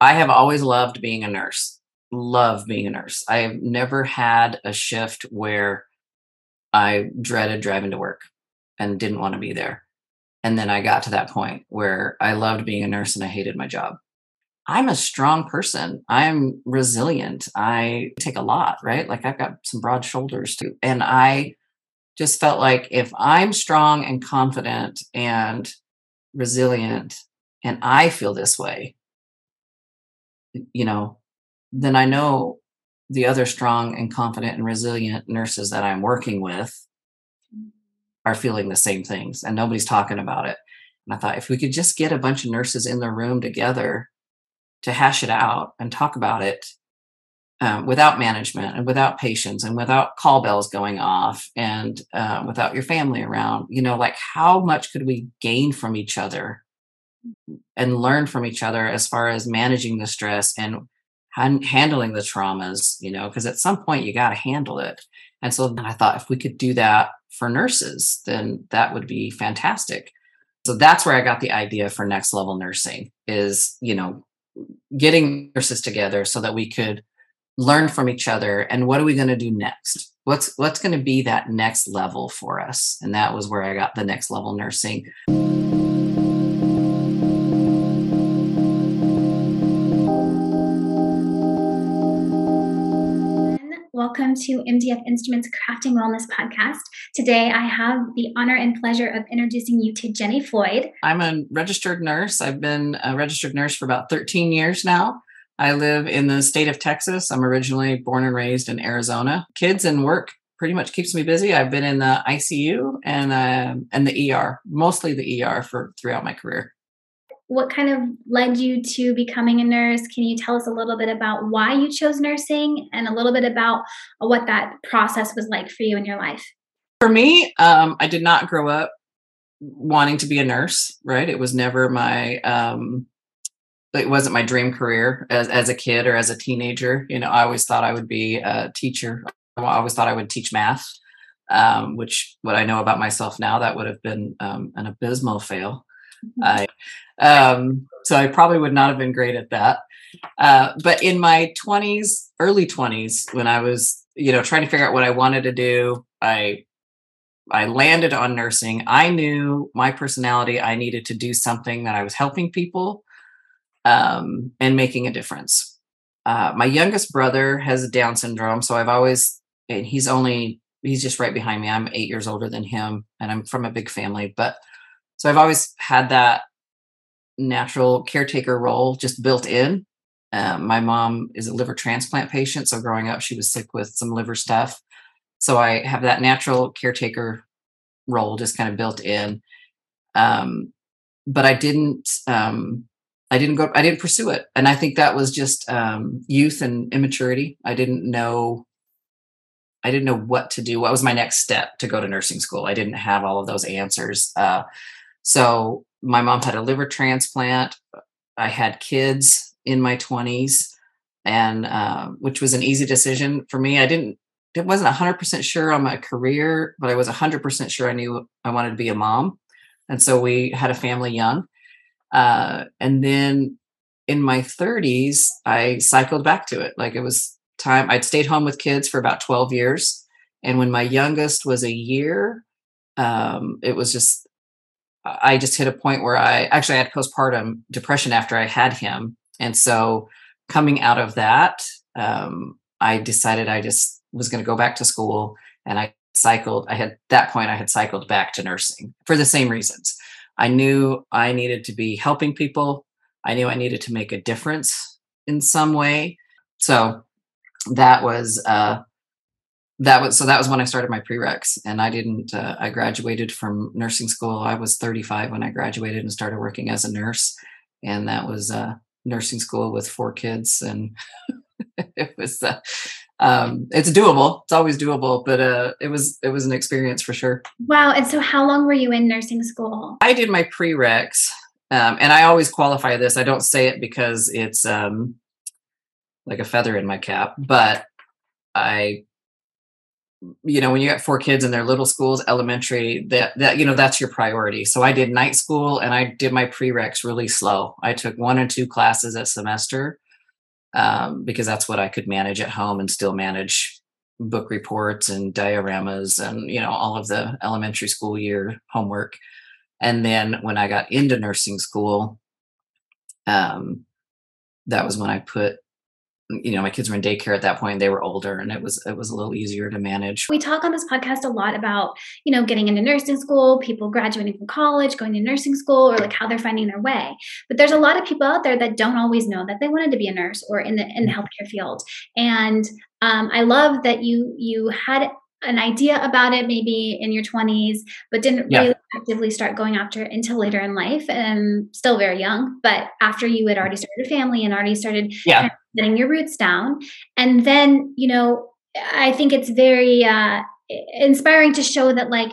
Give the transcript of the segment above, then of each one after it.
I have always loved being a nurse. Love being a nurse. I have never had a shift where I dreaded driving to work and didn't want to be there. And then I got to that point where I loved being a nurse and I hated my job. I'm a strong person. I'm resilient. I take a lot, right? Like I've got some broad shoulders too. And I just felt like if I'm strong and confident and resilient and I feel this way, you know, then I know the other strong and confident and resilient nurses that I'm working with are feeling the same things and nobody's talking about it. And I thought if we could just get a bunch of nurses in the room together to hash it out and talk about it um, without management and without patients and without call bells going off and uh, without your family around, you know, like how much could we gain from each other and learn from each other as far as managing the stress and han- handling the traumas, you know, because at some point you got to handle it. And so I thought if we could do that for nurses, then that would be fantastic. So that's where I got the idea for next level nursing is, you know, getting nurses together so that we could learn from each other and what are we going to do next? What's what's going to be that next level for us? And that was where I got the next level nursing. Welcome to MDF Instruments Crafting Wellness Podcast. Today, I have the honor and pleasure of introducing you to Jenny Floyd. I'm a registered nurse. I've been a registered nurse for about 13 years now. I live in the state of Texas. I'm originally born and raised in Arizona. Kids and work pretty much keeps me busy. I've been in the ICU and uh, and the ER, mostly the ER for throughout my career what kind of led you to becoming a nurse? Can you tell us a little bit about why you chose nursing and a little bit about what that process was like for you in your life? For me, um, I did not grow up wanting to be a nurse, right? It was never my, um, it wasn't my dream career as, as a kid or as a teenager. You know, I always thought I would be a teacher. I always thought I would teach math, um, which what I know about myself now, that would have been um, an abysmal fail. I, um, so I probably would not have been great at that. Uh, but in my 20s, early 20s, when I was, you know, trying to figure out what I wanted to do, I I landed on nursing. I knew my personality. I needed to do something that I was helping people um, and making a difference. Uh, my youngest brother has Down syndrome, so I've always, and he's only, he's just right behind me. I'm eight years older than him, and I'm from a big family. But so I've always had that natural caretaker role just built in. Um, my mom is a liver transplant patient, so growing up, she was sick with some liver stuff. So I have that natural caretaker role just kind of built in. Um, but I didn't. Um, I didn't go. I didn't pursue it, and I think that was just um, youth and immaturity. I didn't know. I didn't know what to do. What was my next step to go to nursing school? I didn't have all of those answers. Uh, so my mom had a liver transplant. I had kids in my 20s, and uh, which was an easy decision for me. I didn't, it wasn't 100% sure on my career, but I was 100% sure I knew I wanted to be a mom. And so we had a family young. Uh, and then in my 30s, I cycled back to it. Like it was time, I'd stayed home with kids for about 12 years. And when my youngest was a year, um, it was just I just hit a point where I actually had postpartum depression after I had him. And so coming out of that, um, I decided I just was going to go back to school and I cycled. I had that point, I had cycled back to nursing for the same reasons. I knew I needed to be helping people. I knew I needed to make a difference in some way. So that was uh, that was so that was when I started my prereqs, and I didn't. Uh, I graduated from nursing school. I was 35 when I graduated and started working as a nurse, and that was uh, nursing school with four kids, and it was. Uh, um, it's doable. It's always doable, but uh, it was it was an experience for sure. Wow! And so, how long were you in nursing school? I did my prereqs, um, and I always qualify this. I don't say it because it's um, like a feather in my cap, but I you know when you got four kids in their little schools elementary that that you know that's your priority. So i did night school and i did my prereqs really slow. I took one or two classes a semester um, because that's what i could manage at home and still manage book reports and dioramas and you know all of the elementary school year homework. And then when i got into nursing school um, that was when i put you know my kids were in daycare at that point they were older and it was it was a little easier to manage we talk on this podcast a lot about you know getting into nursing school people graduating from college going to nursing school or like how they're finding their way but there's a lot of people out there that don't always know that they wanted to be a nurse or in the in the mm-hmm. healthcare field and um, i love that you you had an idea about it maybe in your 20s but didn't yeah. really actively start going after it until later in life and still very young but after you had already started a family and already started yeah. Getting your roots down and then you know i think it's very uh inspiring to show that like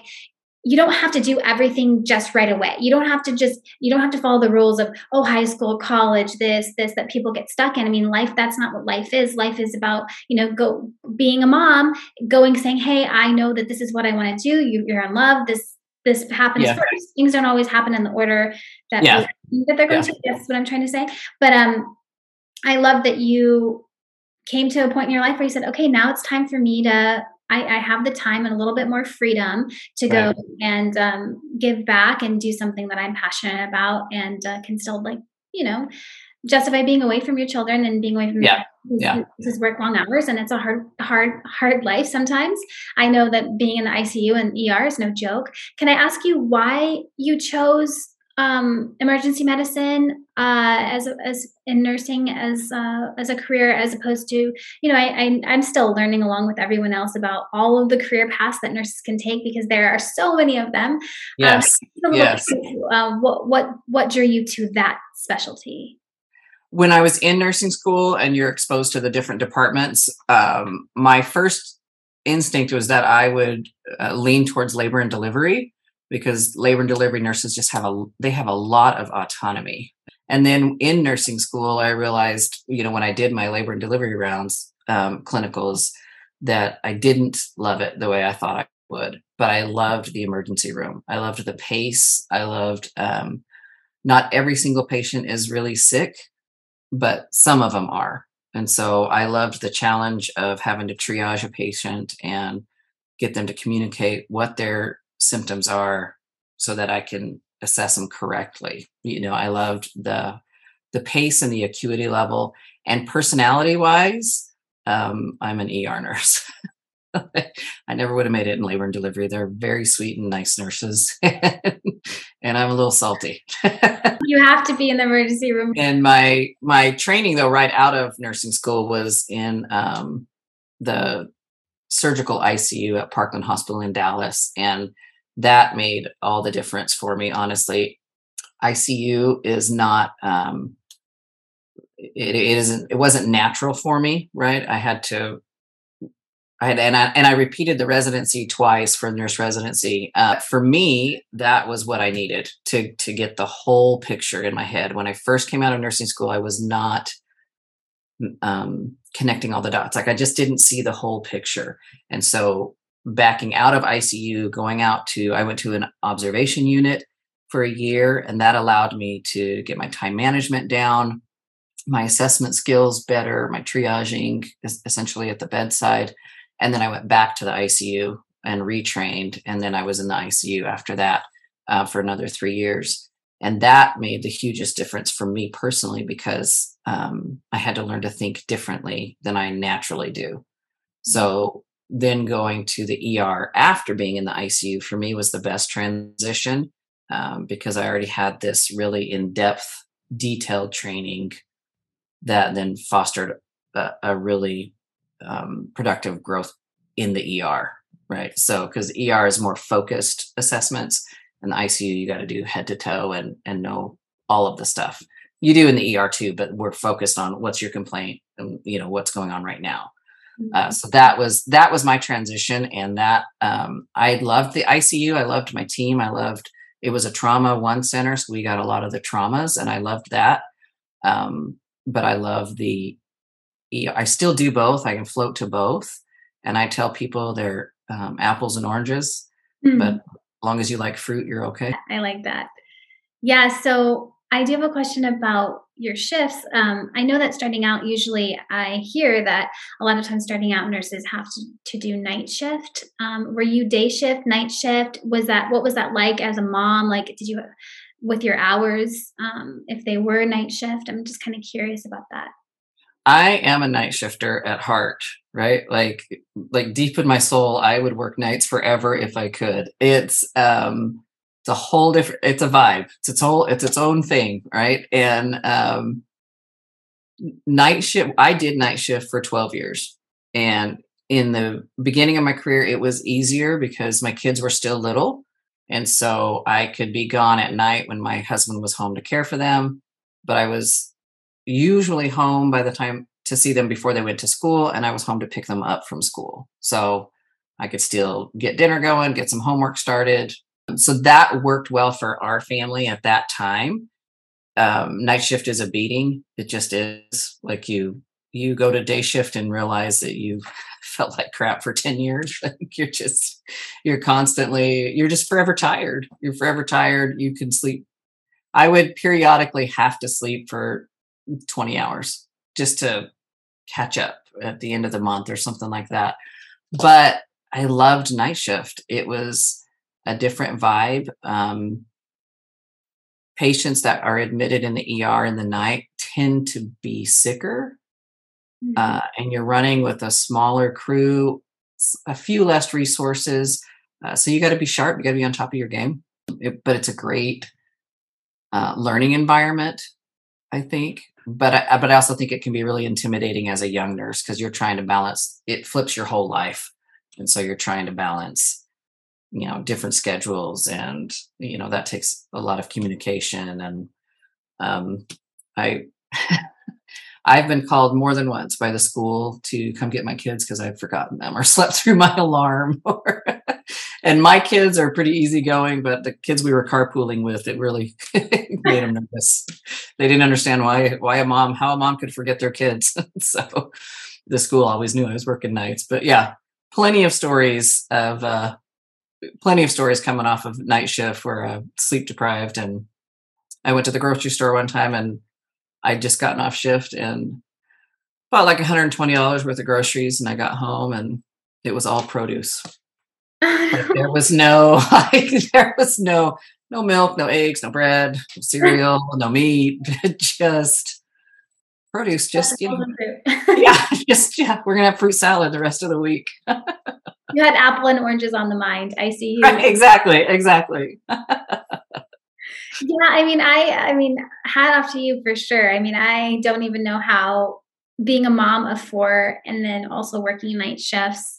you don't have to do everything just right away. You don't have to just you don't have to follow the rules of oh high school, college, this, this that people get stuck in. I mean, life that's not what life is. Life is about, you know, go being a mom, going saying, "Hey, I know that this is what I want to do. You, are in love. This this happens yeah. first. Things don't always happen in the order that yeah. that they're going yeah. to. That's what I'm trying to say. But um I love that you came to a point in your life where you said, "Okay, now it's time for me to I, I, have the time and a little bit more freedom to right. go and um, give back and do something that I'm passionate about and uh, can still like, you know, justify being away from your children and being away from yeah. Your, yeah. This is work long hours and it's a hard, hard, hard life sometimes. I know that being in the ICU and ER is no joke. Can I ask you why you chose um, emergency medicine uh, as as in nursing as uh, as a career, as opposed to you know I, I am still learning along with everyone else about all of the career paths that nurses can take because there are so many of them. Yes. Um, yes. uh, what what what drew you to that specialty? When I was in nursing school and you're exposed to the different departments, um, my first instinct was that I would uh, lean towards labor and delivery because labor and delivery nurses just have a they have a lot of autonomy. And then in nursing school i realized you know when i did my labor and delivery rounds um, clinicals that i didn't love it the way i thought i would but i loved the emergency room. I loved the pace. I loved um, not every single patient is really sick but some of them are. And so i loved the challenge of having to triage a patient and get them to communicate what their symptoms are so that I can assess them correctly. You know, I loved the the pace and the acuity level and personality wise, um, I'm an ER nurse. I never would have made it in labor and delivery. They're very sweet and nice nurses. and I'm a little salty. you have to be in the emergency room. And my my training though right out of nursing school was in um, the surgical ICU at Parkland Hospital in Dallas and that made all the difference for me honestly icu is not um it, it isn't it wasn't natural for me right i had to I had, and I and I repeated the residency twice for nurse residency. Uh, for me, that was what I needed to to get the whole picture in my head. When I first came out of nursing school, I was not um, connecting all the dots. Like I just didn't see the whole picture, and so backing out of ICU, going out to, I went to an observation unit for a year, and that allowed me to get my time management down, my assessment skills better, my triaging essentially at the bedside. And then I went back to the ICU and retrained. And then I was in the ICU after that uh, for another three years. And that made the hugest difference for me personally because um, I had to learn to think differently than I naturally do. So then going to the ER after being in the ICU for me was the best transition um, because I already had this really in depth, detailed training that then fostered a, a really um, productive growth in the ER, right? So, because ER is more focused assessments, and the ICU you got to do head to toe and and know all of the stuff. You do in the ER too, but we're focused on what's your complaint and you know what's going on right now. Uh, mm-hmm. so that was that was my transition, and that um, I loved the ICU. I loved my team. I loved it was a trauma one center, so we got a lot of the traumas, and I loved that. Um, but I love the I still do both. I can float to both, and I tell people they're um, apples and oranges, Mm. but as long as you like fruit, you're okay. I like that. Yeah. So I do have a question about your shifts. Um, I know that starting out, usually I hear that a lot of times starting out nurses have to, to do night shift. Um, were you day shift, night shift? Was that what was that like as a mom? Like, did you with your hours um, if they were night shift? I'm just kind of curious about that. I am a night shifter at heart, right? Like like deep in my soul, I would work nights forever if I could. It's um it's a whole different it's a vibe. It's its whole it's its own thing, right? And um night shift I did night shift for 12 years. And in the beginning of my career it was easier because my kids were still little and so I could be gone at night when my husband was home to care for them, but I was usually home by the time to see them before they went to school and i was home to pick them up from school so i could still get dinner going get some homework started so that worked well for our family at that time. Um, night shift is a beating. It just is. Like you you go to day shift and realize that you felt like crap for 10 years. Like you're just you're constantly you're just forever tired. You're forever tired. You can sleep. I would periodically have to sleep for 20 hours just to catch up at the end of the month or something like that. But I loved night shift. It was a different vibe. Um, patients that are admitted in the ER in the night tend to be sicker, Mhm. uh, and you're running with a smaller crew, a few less resources. Uh, so you got to be sharp. You got to be on top of your game. It- but it's a great uh, learning environment, I think. But I, but I also think it can be really intimidating as a young nurse because you're trying to balance. It flips your whole life, and so you're trying to balance, you know, different schedules, and you know that takes a lot of communication. And um, I I've been called more than once by the school to come get my kids because I've forgotten them or slept through my alarm. Or and my kids are pretty easygoing, but the kids we were carpooling with, it really made them nervous. They didn't understand why why a mom how a mom could forget their kids. so the school always knew I was working nights. But yeah, plenty of stories of uh, plenty of stories coming off of night shift where uh, sleep deprived and I went to the grocery store one time and I'd just gotten off shift and bought like $120 worth of groceries and I got home and it was all produce. Like there was no like there was no no milk, no eggs, no bread, no cereal, no meat, just produce, just you know, yeah, just yeah, we're gonna have fruit salad the rest of the week. you had apple and oranges on the mind. I see you. Right, exactly, exactly. Yeah, I mean, I I mean, hat off to you for sure. I mean, I don't even know how being a mom of four and then also working night shifts,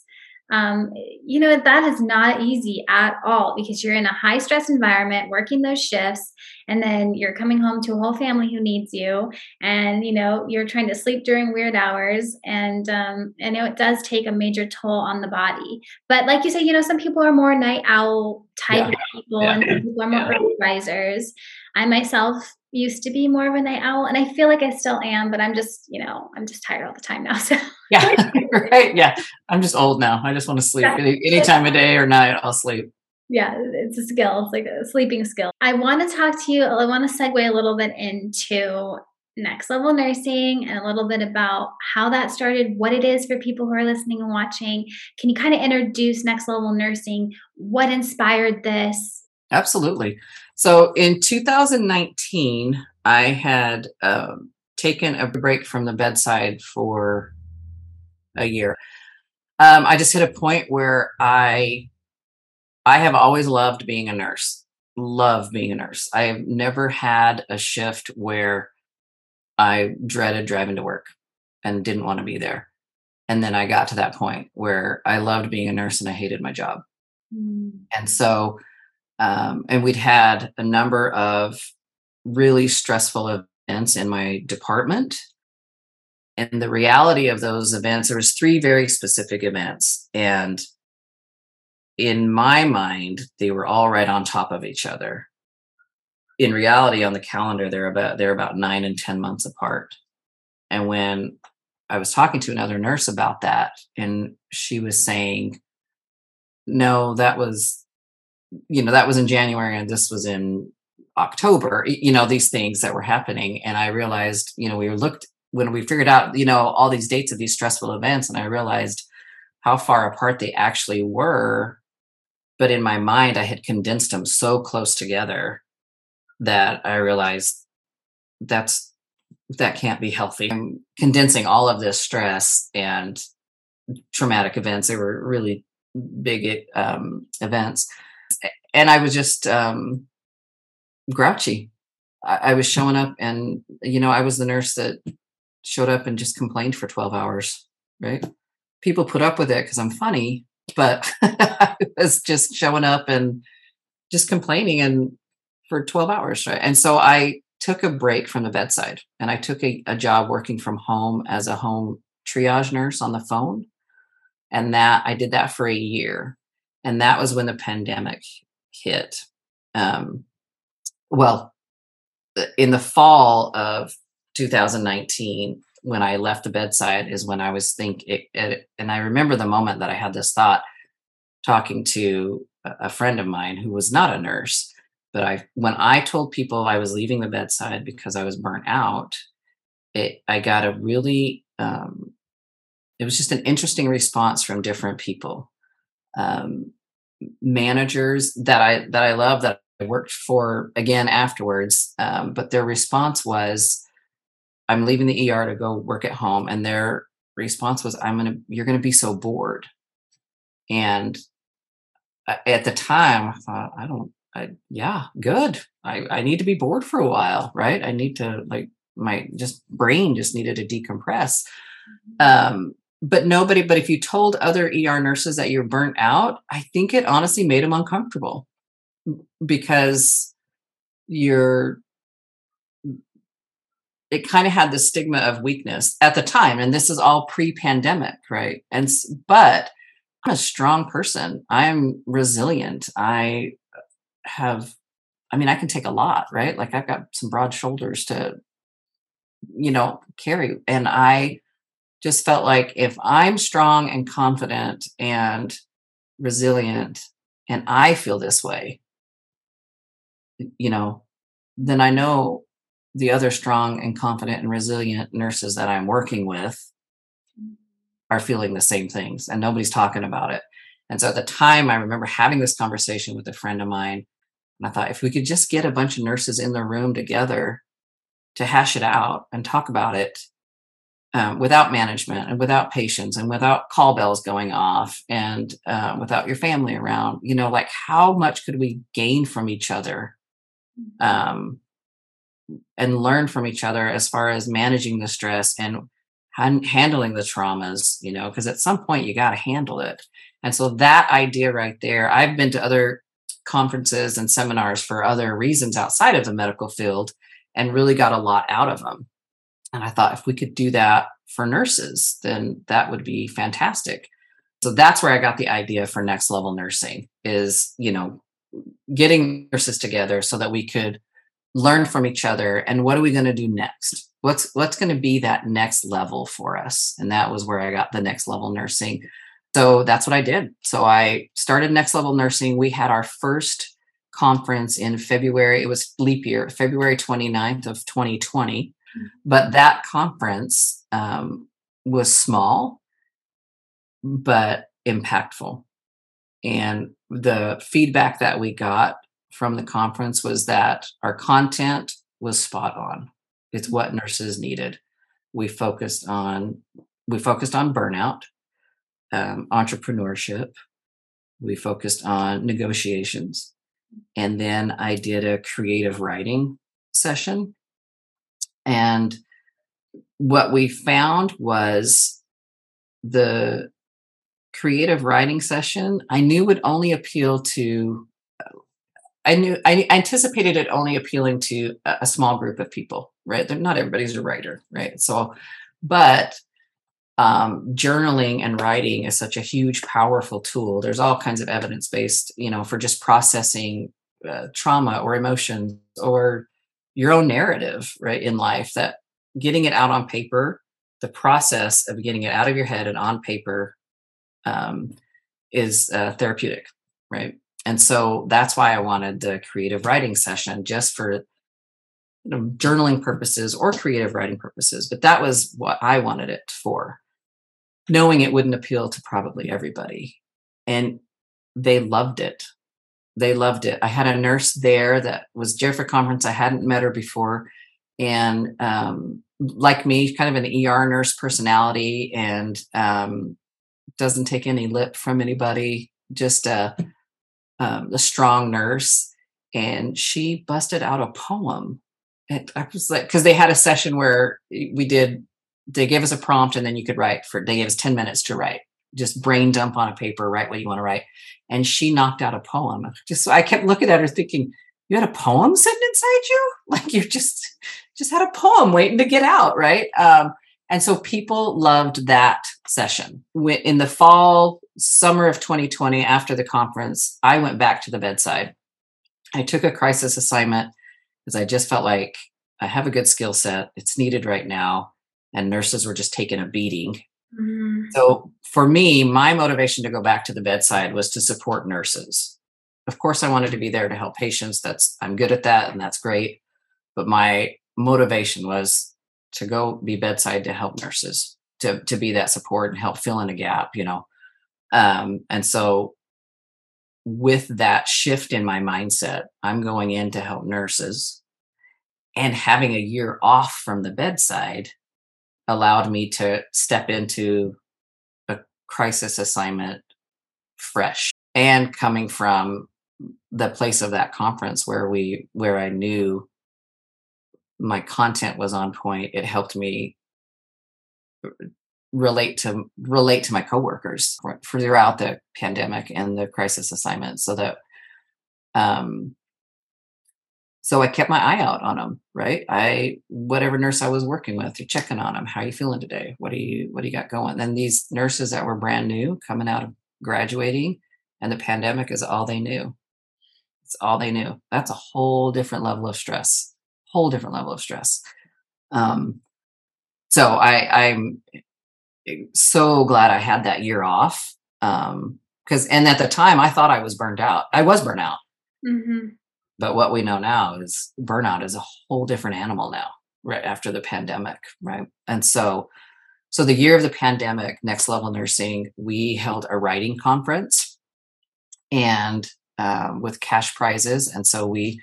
um, you know, that is not easy at all because you're in a high stress environment working those shifts and then you're coming home to a whole family who needs you and you know you're trying to sleep during weird hours and um i know it does take a major toll on the body but like you said you know some people are more night owl type Yeah. people Yeah. and some people are more Yeah. early risers i myself used to be more of a night owl and i feel like i still am but i'm just you know i'm just tired all the time now so Yeah, right. Yeah, I'm just old now. I just want to sleep Yeah. any, any time of day or night. I'll sleep. yeah it's a skill it's like a sleeping skill i want to talk to you i want to segue a little bit into next level nursing and a little bit about how that started what it is for people who are listening and watching can you kind of introduce next level nursing what inspired this Absolutely. So in 2019, I had um, taken a break from the bedside for a year. Um, I just hit a point where I I have always loved being a nurse. Love being a nurse. I have never had a shift where I dreaded driving to work and didn't want to be there. And then I got to that point where I loved being a nurse and I hated my job. And so, um, and we'd had a number of really stressful events in my department. And the reality of those events, there was three very specific events. And in my mind, they were all right on top of each other. In reality, on the calendar, they're about they're about nine and ten months apart. And when I was talking to another nurse about that, and she was saying, no, that was, you know, that was in January and this was in October, you know, these things that were happening. And I realized, you know, we looked when we figured out, you know, all these dates of these stressful events, and I realized how far apart they actually were. But in my mind, I had condensed them so close together that I realized that's that can't be healthy. I'm condensing all of this stress and traumatic events. They were really big um, events, and I was just um, grouchy. I, I was showing up, and you know, I was the nurse that showed up and just complained for 12 hours, right? People put up with it because I'm funny, but I was just showing up and just complaining and for 12 hours, right? And so I took a break from the bedside and I took a, a job working from home as a home triage nurse on the phone. And that I did that for a year. And that was when the pandemic hit. Um, well, in the fall of 2019, when I left the bedside, is when I was thinking, and I remember the moment that I had this thought talking to a friend of mine who was not a nurse. But I, when I told people I was leaving the bedside because I was burnt out, it, I got a really, um, it was just an interesting response from different people. Um, managers that I that I love that I worked for again afterwards. Um, but their response was, I'm leaving the ER to go work at home. And their response was, I'm going to, you're going to be so bored. And at the time, I thought, I don't, I, yeah, good. I, I need to be bored for a while, right? I need to, like, my just brain just needed to decompress. Mm-hmm. Um, but nobody, but if you told other ER nurses that you're burnt out, I think it honestly made them uncomfortable because you're it kind of had the stigma of weakness at the time and this is all pre-pandemic right? And but i'm a strong person. I'm resilient. I have i mean i can take a lot right? Like i've got some broad shoulders to you know carry and i just felt like if i'm strong and confident and resilient and i feel this way you know, then I know the other strong and confident and resilient nurses that I'm working with are feeling the same things and nobody's talking about it. And so at the time, I remember having this conversation with a friend of mine. And I thought, if we could just get a bunch of nurses in the room together to hash it out and talk about it um, without management and without patients and without call bells going off and uh, without your family around, you know, like how much could we gain from each other um, and learn from each other as far as managing the stress and han- handling the traumas, you know, because at some point you got to handle it. And so that idea right there, I've been to other conferences and seminars for other reasons outside of the medical field and really got a lot out of them. And I thought if we could do that for nurses, then that would be fantastic. So that's where I got the idea for next level nursing is, you know, getting nurses together so that we could learn from each other. And what are we going to do next? What's what's going to be that next level for us? And that was where i got the next level nursing. So that's what i did. So i started next level nursing. We had our first conference in february. It was leap year february 29th of 2020 mm-hmm. But that conference um, was small but impactful and the feedback that we got from the conference was that our content was spot on. It's what nurses needed. We focused on we focused on burnout, um, entrepreneurship. We focused on negotiations, and then I did a creative writing session. And what we found was the creative writing session, I knew would only appeal to. I knew I anticipated it only appealing to a small group of people, right? They're, not everybody's a writer, right? So, but um, journaling and writing is such a huge, powerful tool. There's all kinds of evidence based, you know, for just processing uh, trauma or emotions or your own narrative, right, in life. That getting it out on paper, the process of getting it out of your head and on paper um, is uh, therapeutic, right? And so that's why I wanted the creative writing session just for you know, journaling purposes or creative writing purposes. But that was what I wanted it for, knowing it wouldn't appeal to probably everybody. And they loved it. They loved it. I had a nurse there that was there for conference. I hadn't met her before. And um, like me, kind of an ER nurse personality and um, doesn't take any lip from anybody, just a, um, a strong nurse. And she busted out a poem. And I was like, because they had a session where we did, they gave us a prompt and then you could write for, they gave us 10 minutes to write, just brain dump on a paper, write what you want to write. And she knocked out a poem. Just so I kept looking at her thinking, you had a poem sitting inside you? Like you just, just had a poem waiting to get out, right? Um, and so people loved that session. In the fall, summer of 2020, after the conference, I went back to the bedside. I took a crisis assignment because I just felt like I have a good skill set. It's needed right now. And nurses were just taking a beating. Mm-hmm. So for me, my motivation to go back to the bedside was to support nurses. Of course, I wanted to be there to help patients. That's I'm good at that, and that's great. But my motivation was to go be bedside to help nurses to to be that support and help fill in a gap you know um and so with that shift in my mindset i'm going in to help nurses and having a year off from the bedside allowed me to step into a crisis assignment fresh and coming from the place of that conference where we where i knew my content was on point it helped me relate to relate to my coworkers throughout the pandemic and the crisis assignment so that um so i kept my eye out on them right i whatever nurse i was working with you're checking on them how are you feeling today what do you what do you got going then these nurses that were brand new coming out of graduating and the pandemic is all they knew it's all they knew that's a whole different level of stress whole different level of stress. Um, so I, I'm so glad I had that year off. Um, because and at the time I thought I was burned out. I was burnt out. Mm-hmm. But what we know now is burnout is a whole different animal now, right after the pandemic, right? And so, so the year of the pandemic, Next Level Nursing, we held a writing conference, and um, with cash prizes, and so we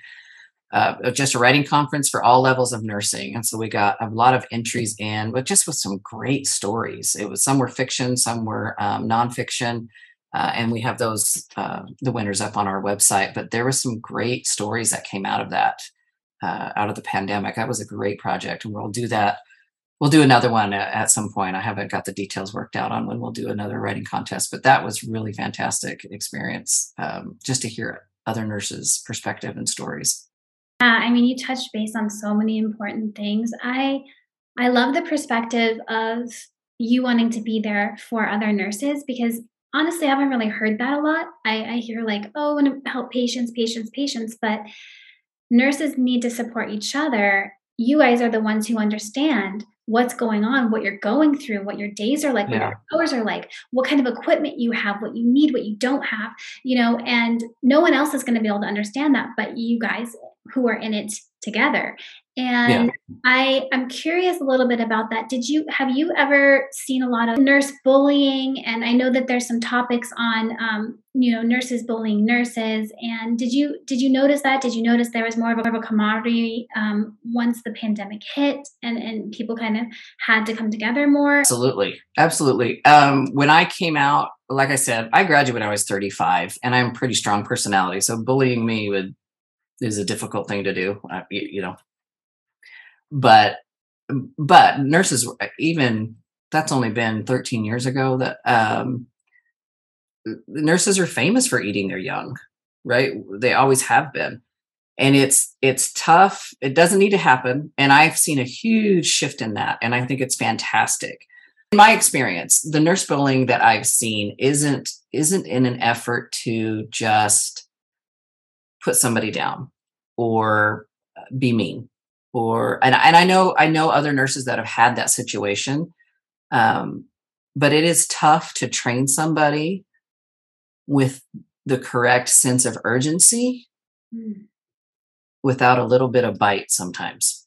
uh, just a writing conference for all levels of nursing. And so we got a lot of entries in, but just with some great stories. It was some were fiction, some were um, nonfiction. Uh, and we have those uh, the winners up on our website. But there was some great stories that came out of that, uh, out of the pandemic. That was a great project, and we'll do that. We'll do another one at, at some point. I haven't got the details worked out on when we'll do another writing contest, but that was really fantastic experience um, just to hear other nurses' perspective and stories. Yeah, I mean, you touched base on so many important things. I I love the perspective of you wanting to be there for other nurses because honestly, I haven't really heard that a lot. I, I hear like, oh, I want to help patients, patients, patients, but nurses need to support each other. You guys are the ones who understand what's going on, what you're going through, what your days are like, yeah. what your hours are like, what kind of equipment you have, what you need, what you don't have, you know, and no one else is going to be able to understand that but you guys who are in it together. And yeah. I I'm curious a little bit about that. Did you have you ever seen a lot of nurse bullying? And I know that there's some topics on um, you know nurses bullying nurses. And did you did you notice that? Did you notice there was more of a, of a camaraderie um, once the pandemic hit and and people kind of had to come together more? Absolutely, absolutely. Um, when I came out, like I said, I graduated when I was 35, and I'm pretty strong personality. So bullying me would is a difficult thing to do. Uh, you, you know, but but nurses even that's only been 13 years ago that um, nurses are famous for eating their young right? They always have been. And it's it's tough. It doesn't need to happen. And i've seen a huge shift in that and i think it's fantastic. In my experience the nurse bullying that i've seen isn't isn't in an effort to just put somebody down or uh, be mean or and, and i know i know other nurses that have had that situation um, but it is tough to train somebody with the correct sense of urgency mm. without a little bit of bite sometimes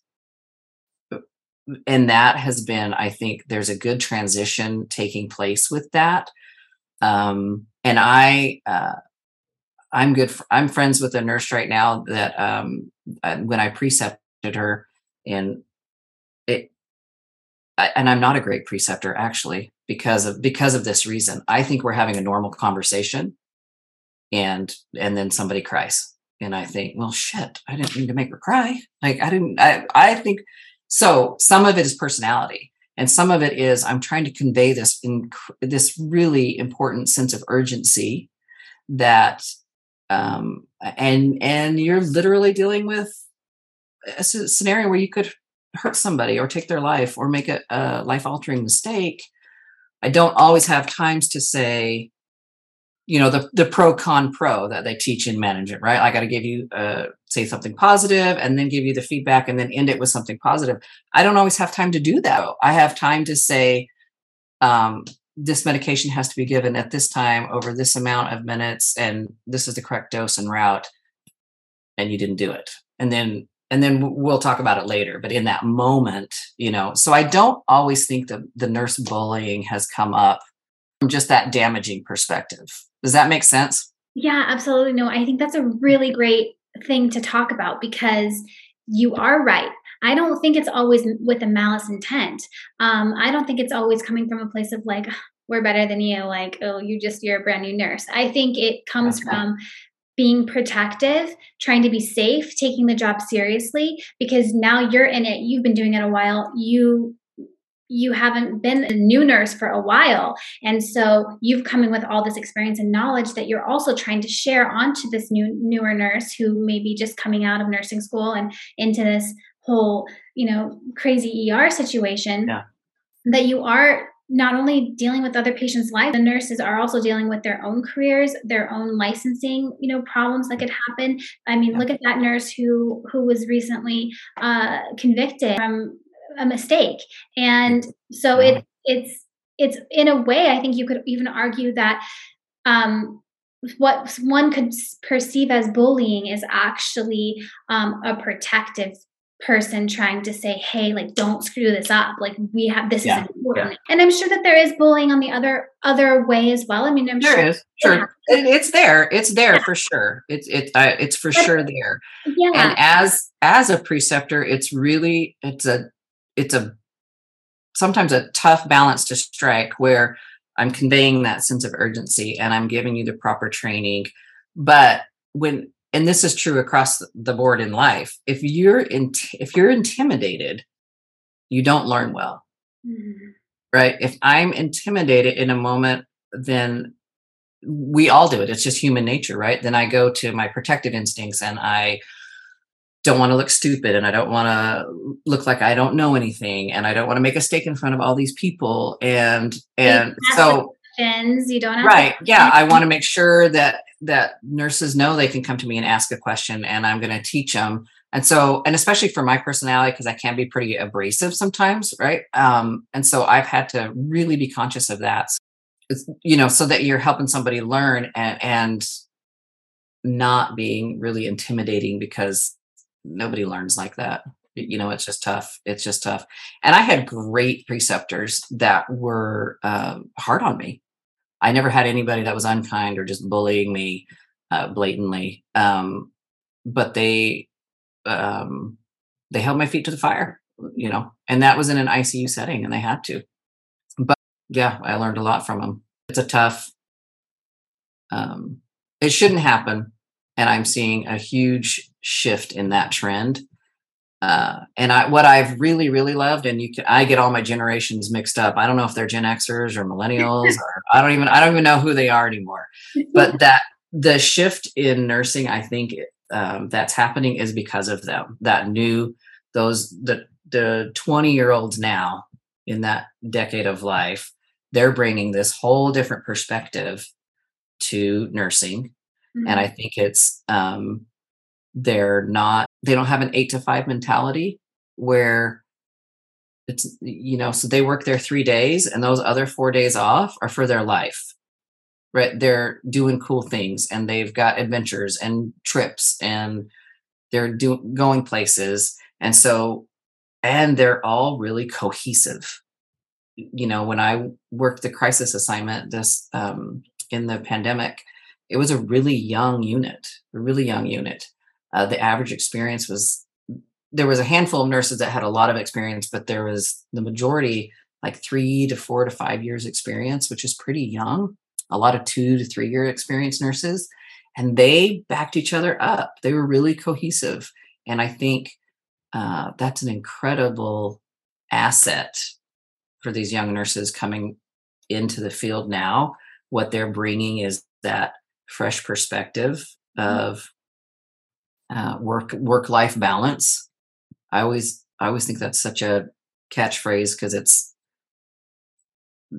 and that has been i think there's a good transition taking place with that um, and i uh, i'm good for, i'm friends with a nurse right now that um, when i precepted her and it I, and i'm not a great preceptor actually because of because of this reason. I think we're having a normal conversation and and then somebody cries and i think well shit i didn't mean to make her cry. Like i didn't i i think so some of it is personality, and some of it is I'm trying to convey this in this really important sense of urgency that um, and and you're literally dealing with a scenario where you could hurt somebody or take their life or make a, a life altering mistake. I don't always have times to say, you know the the pro con pro that they teach in management right? I got to give you uh, say something positive and then give you the feedback and then end it with something positive. I don't always have time to do that. I have time to say um, this medication has to be given at this time over this amount of minutes and this is the correct dose and route and you didn't do it. And then and then we'll talk about it later but in that moment you know so i don't always think that the nurse bullying has come up from just that damaging perspective does that make sense? Yeah, absolutely. No, I think that's a really great thing to talk about because you are right. I don't think it's always with a malice intent. Um, I don't think it's always coming from a place of like, we're better than you, like, oh, you just, you're a brand new nurse. I think it comes okay. from being protective, trying to be safe, taking the job seriously, because now you're in it. You've been doing it a while. You you haven't been a new nurse for a while. And so you've come in with all this experience and knowledge that you're also trying to share onto this new newer nurse who may be just coming out of nursing school and into this whole, you know, crazy ER situation. Yeah. That you are not only dealing with other patients' lives, the nurses are also dealing with their own careers, their own licensing, you know, problems that could happen. I mean, look at that nurse who who was recently uh, convicted from a mistake and so it it's it's in a way i think you could even argue that um, what one could perceive as bullying is actually um, a protective person trying to say hey like don't screw this up. Like we have this yeah, is important. Yeah. and i'm sure that there is bullying on the other other way as well. I mean i'm there sure is. sure. it, it's there. It's there yeah. for sure. It's it uh, it's for but, sure there. Yeah. And as as a preceptor it's really it's a it's a sometimes a tough balance to strike where I'm conveying that sense of urgency and I'm giving you the proper training. But when and this is true across the board in life, if you're in if you're intimidated, you don't learn well. Mm-hmm. Right? If I'm intimidated in a moment, then we all do it. It's just human nature, right? Then I go to my protective instincts and I don't want to look stupid and I don't want to look like I don't know anything and I don't want to make a stake in front of all these people and and so you don't right. Yeah I want to make sure that that nurses know they can come to me and ask a question and I'm going to teach them and so and especially for my personality because I can be pretty abrasive sometimes right? Um and so I've had to really be conscious of that. You know so that you're helping somebody learn and and not being really intimidating because nobody learns like that. You know it's just tough. It's just tough. And i had great preceptors that were um, hard on me i never had anybody that was unkind or just bullying me uh, blatantly um, but they um, they held my feet to the fire you know and that was in an icu setting and they had to but yeah i learned a lot from them it's a tough um, it shouldn't happen and I'm seeing a huge shift in that trend. Uh, and I, what I've really, really loved, and you can, I get all my generations mixed up. I don't know if they're Gen Xers or millennials, or I don't even, I don't even know who they are anymore. But that the shift in nursing, I think um, that's happening is because of them. That new, those the the twenty year olds now in that decade of life, they're bringing this whole different perspective to nursing Mm-hmm. And I think it's um, they're not they don't have an eight to five mentality where it's you know so they work their three days and those other four days off are for their life right? They're doing cool things and they've got adventures and trips and they're doing going places. And so and they're all really cohesive. You know when i worked the crisis assignment this um, in the pandemic it was a really young unit a really young unit uh, the average experience was there was a handful of nurses that had a lot of experience but there was the majority like three to four to five years experience which is pretty young. A lot of two to three year experience nurses and they backed each other up. They were really cohesive and i think uh, that's an incredible asset for these young nurses coming into the field now. What they're bringing is that fresh perspective mm-hmm. of uh, work work life balance. I always i always think that's such a catchphrase because it's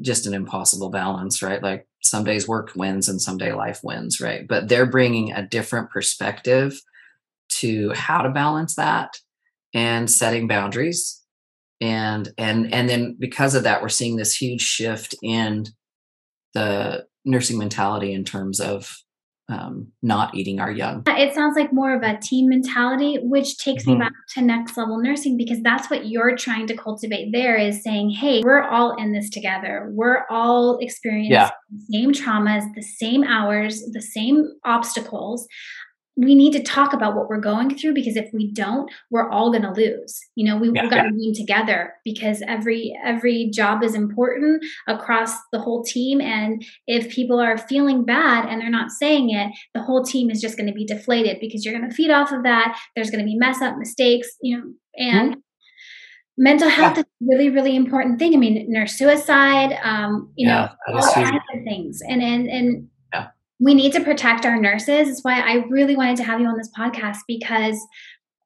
just an impossible balance right? Like some days work wins and someday life wins right? But they're bringing a different perspective to how to balance that and setting boundaries. And and and then because of that we're seeing this huge shift in the nursing mentality in terms of um, not eating our young. It sounds like more of a team mentality, which takes mm-hmm. me back to next level nursing because that's what you're trying to cultivate there is saying, hey, we're all in this together. We're all experiencing yeah. the same traumas, the same hours, the same obstacles we need to talk about what we're going through because if we don't we're all going to lose you know we, yeah, have got to yeah. together because every every job is important across the whole team and if people are feeling bad and they're not saying it the whole team is just going to be deflated because you're going to feed off of that there's going to be mess up mistakes you know and mm-hmm. mental health yeah. is a really really important thing i mean nurse suicide um you know all kinds of things and and and we need to protect our nurses. That's why I really wanted to have you on this podcast because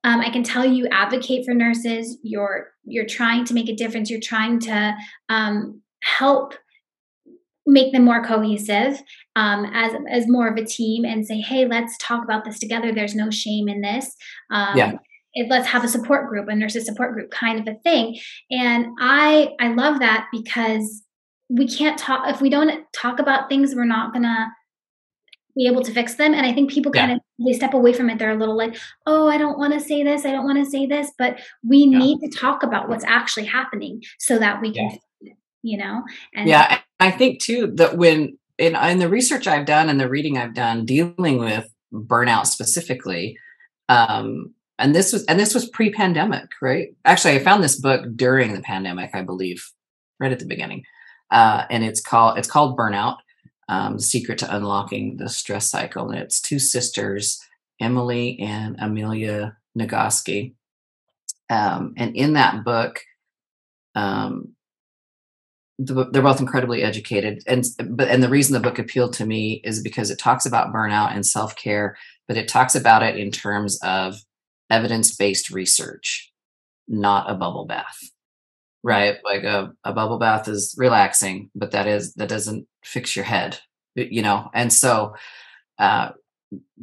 um, I can tell you advocate for nurses. You're you're trying to make a difference. You're trying to um, help make them more cohesive um, as as more of a team and say, hey, let's talk about this together. There's no shame in this. Um, yeah. It, let's have a support group, a nurses support group, kind of a thing. And I I love that because we can't talk if we don't talk about things. We're not gonna be able to fix them. And I think people kind yeah. of they step away from it. They're a little like, oh, I don't want to say this. I don't want to say this. But we yeah. need to talk about what's actually happening so that we can, yeah. you know. And yeah, I think too that when in in the research I've done and the reading I've done dealing with burnout specifically, um, and this was and this was pre-pandemic, right? Actually, I found this book during the pandemic, I believe, right at the beginning. Uh, and it's called it's called Burnout um, The Secret to Unlocking the Stress Cycle. And it's two sisters, Emily and Amelia Nagoski. Um, and in that book, um, the, they're both incredibly educated, and but and the reason the book appealed to me is because it talks about burnout and self care, but it talks about it in terms of evidence based research, not a bubble bath right? Like a, a bubble bath is relaxing but that is that doesn't fix your head you know? And so uh,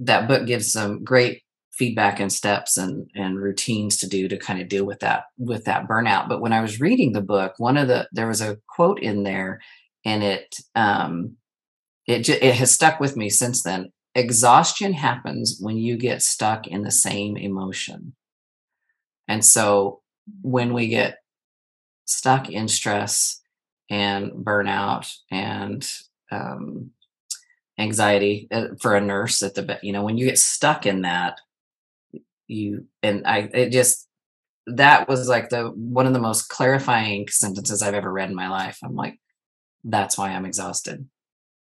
that book gives some great feedback and steps and and routines to do to kind of deal with that with that burnout. But when i was reading the book one of the there was a quote in there and it um it it has stuck with me since then. Exhaustion happens when you get stuck in the same emotion. And so when we get stuck in stress and burnout and um, anxiety uh, for a nurse at the you know when you get stuck in that you and i it just that was like the one of the most clarifying sentences i've ever read in my life. I'm like that's why i'm exhausted.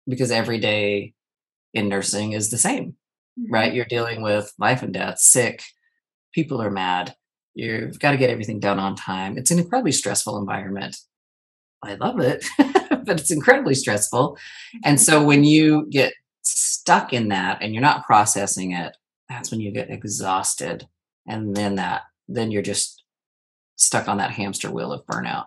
Because every day in nursing is the same mm-hmm. right you're dealing with life and death sick people are mad You've got to get everything done on time. It's an incredibly stressful environment. I love it, but it's incredibly stressful. And mm-hmm. so when you get stuck in that and you're not processing it, that's when you get exhausted. And then that, then you're just stuck on that hamster wheel of burnout.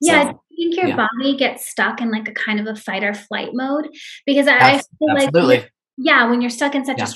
Yeah, so, I think your yeah. body gets stuck in like a kind of a fight or flight mode because I, I feel Absolutely. like yeah, when you're stuck in such yeah. a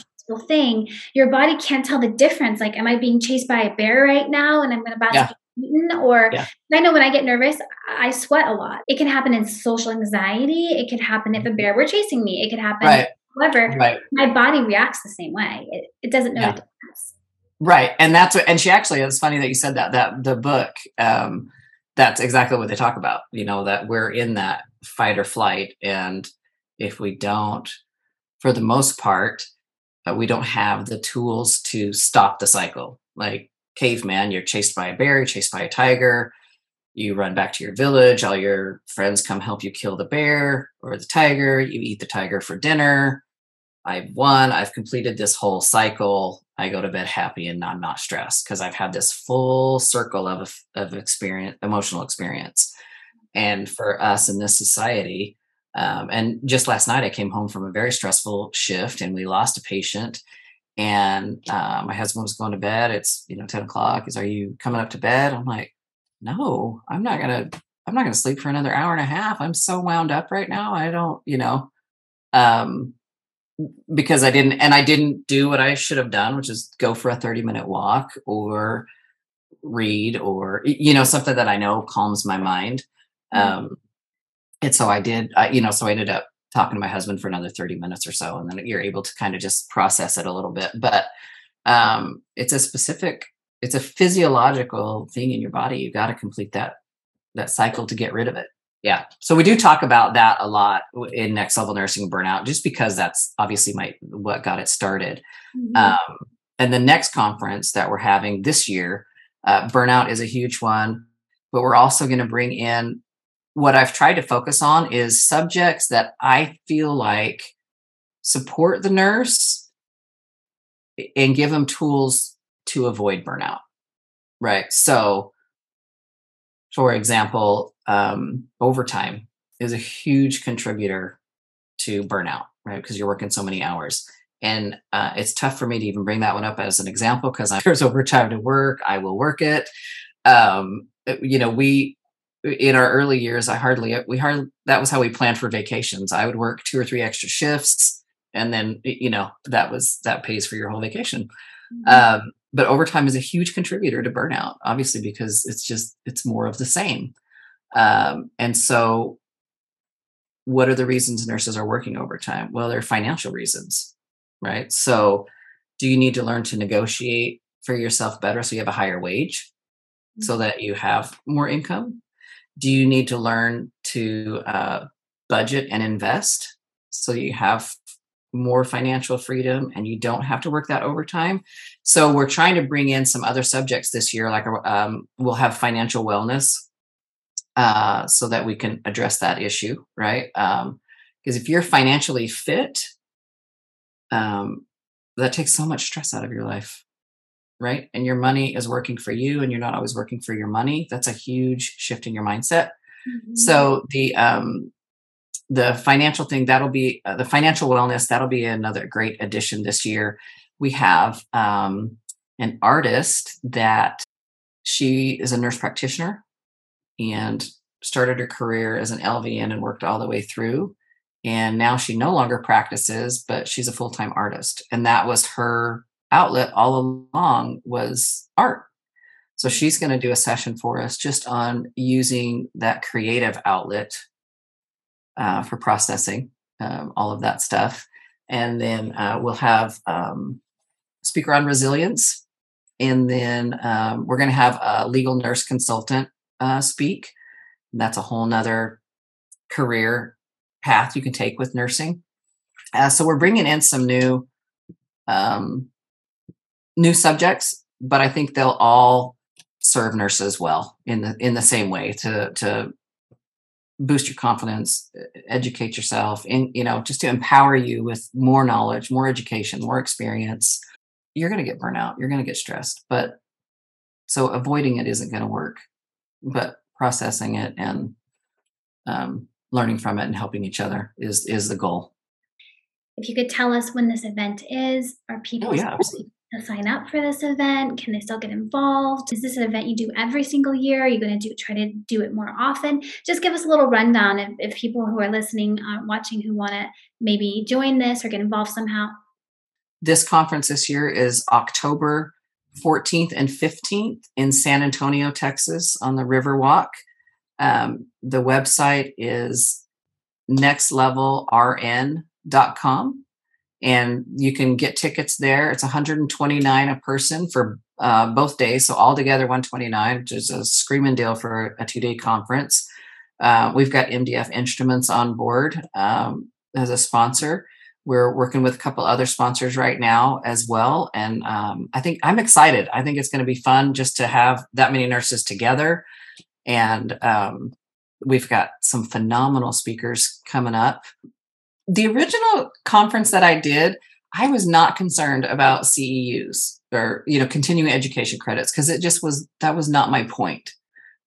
thing, your body can't tell the difference. Like, am I being chased by a bear right now and I'm going to yeah. eaten or yeah. I know when I get nervous, I sweat a lot. It can happen in social anxiety. It could happen if a bear were chasing me. It could happen right. However, right. my body reacts the same way. It, it doesn't know yeah. the difference. Right. And that's what, and she actually, it's funny that you said that, that the book, um, that's exactly what they talk about, you know, that we're in that fight or flight. And if we don't, for the most part, uh, we don't have the tools to stop the cycle. Like caveman, you're chased by a bear, you're chased by a tiger, you run back to your village, all your friends come help you kill the bear or the tiger, you eat the tiger for dinner. I've won, I've completed this whole cycle. I go to bed happy and I'm not stressed because I've had this full circle of of experience, emotional experience. And for us in this society, um, and just last night I came home from a very stressful shift and we lost a patient. And uh, my husband was going to bed. It's you know ten o'clock. Is are you coming up to bed? I'm like, no, I'm not gonna I'm not gonna sleep for another hour and a half. I'm so wound up right now. I don't, you know, um, because I didn't and I didn't do what I should have done, which is go for a 30 minute walk or read or you know something that I know calms my mind. Mm-hmm. Um, and so I did, I, you know, so I ended up talking to my husband for another 30 minutes or so, and then you're able to kind of just process it a little bit. But um, it's a specific it's a physiological thing in your body. You got to complete that that cycle to get rid of it. Yeah. So we do talk about that a lot in next level nursing burnout, just because that's obviously my what got it started. Mm-hmm. Um, and the next conference that we're having this year, uh, burnout is a huge one, but we're also going to bring in what I've tried to focus on is subjects that I feel like support the nurse and give them tools to avoid burnout. Right. So, for example, um, overtime is a huge contributor to burnout, right? Because you're working so many hours. And uh, it's tough for me to even bring that one up as an example because there's overtime to work. I will work it. Um, you know, we in our early years, I hardly we hardly that was how we planned for vacations. I would work two or three extra shifts, and then you know that was that pays for your whole vacation. Mm-hmm. Um, but overtime is a huge contributor to burnout obviously because it's just it's more of the same um, and so what are the reasons nurses are working overtime well they're financial reasons right so do you need to learn to negotiate for yourself better so you have a higher wage so mm-hmm. that you have more income do you need to learn to uh, budget and invest so you have more financial freedom and you don't have to work that overtime. So we're trying to bring in some other subjects this year, like um, we'll have financial wellness uh, so that we can address that issue, right? Because um, if you're financially fit, um, that takes so much stress out of your life, right? And your money is working for you and you're not always working for your money. That's a huge shift in your mindset. Mm-hmm. So the um, the financial thing that'll be uh, the financial wellness that'll be another great addition this year we have um, an artist that she is a nurse practitioner and started her career as an lvn and worked all the way through and now she no longer practices but she's a full-time artist and that was her outlet all along was art so she's going to do a session for us just on using that creative outlet uh, for processing um, all of that stuff. And then uh, we'll have um, speaker on resilience. And then um, we're going to have a legal nurse consultant uh, speak. That's a whole nother career path you can take with nursing. Uh, so we're bringing in some new um, new subjects, but I think they'll all serve nurses well in the in the same way to to boost your confidence educate yourself and you know just to empower you with more knowledge more education more experience. You're going to get burnout you're going to get stressed but so avoiding it isn't going to work but processing it and um, learning from it and helping each other is is the goal. If you could tell us when this event is are people oh, yeah, absolutely to sign up for this event? Can they still get involved? Is this an event you do every single year? Are you going to do try to do it more often? Just give us a little rundown if, if people who are listening, uh, watching, who want to maybe join this or get involved somehow. This conference this year is October 14th and 15th in San Antonio, Texas, on the Riverwalk. Um, the website is nextlevelrn.com and you can get tickets there. It's 129 a person for uh, both days, so altogether 129, which is a screaming deal for a two-day conference. Uh, we've got MDF Instruments on board um, as a sponsor. We're working with a couple other sponsors right now as well, and um, I think I'm excited. I think it's going to be fun just to have that many nurses together, and um, we've got some phenomenal speakers coming up the original conference that I did, I was not concerned about CEUs or you know continuing education credits because it just was that was not my point.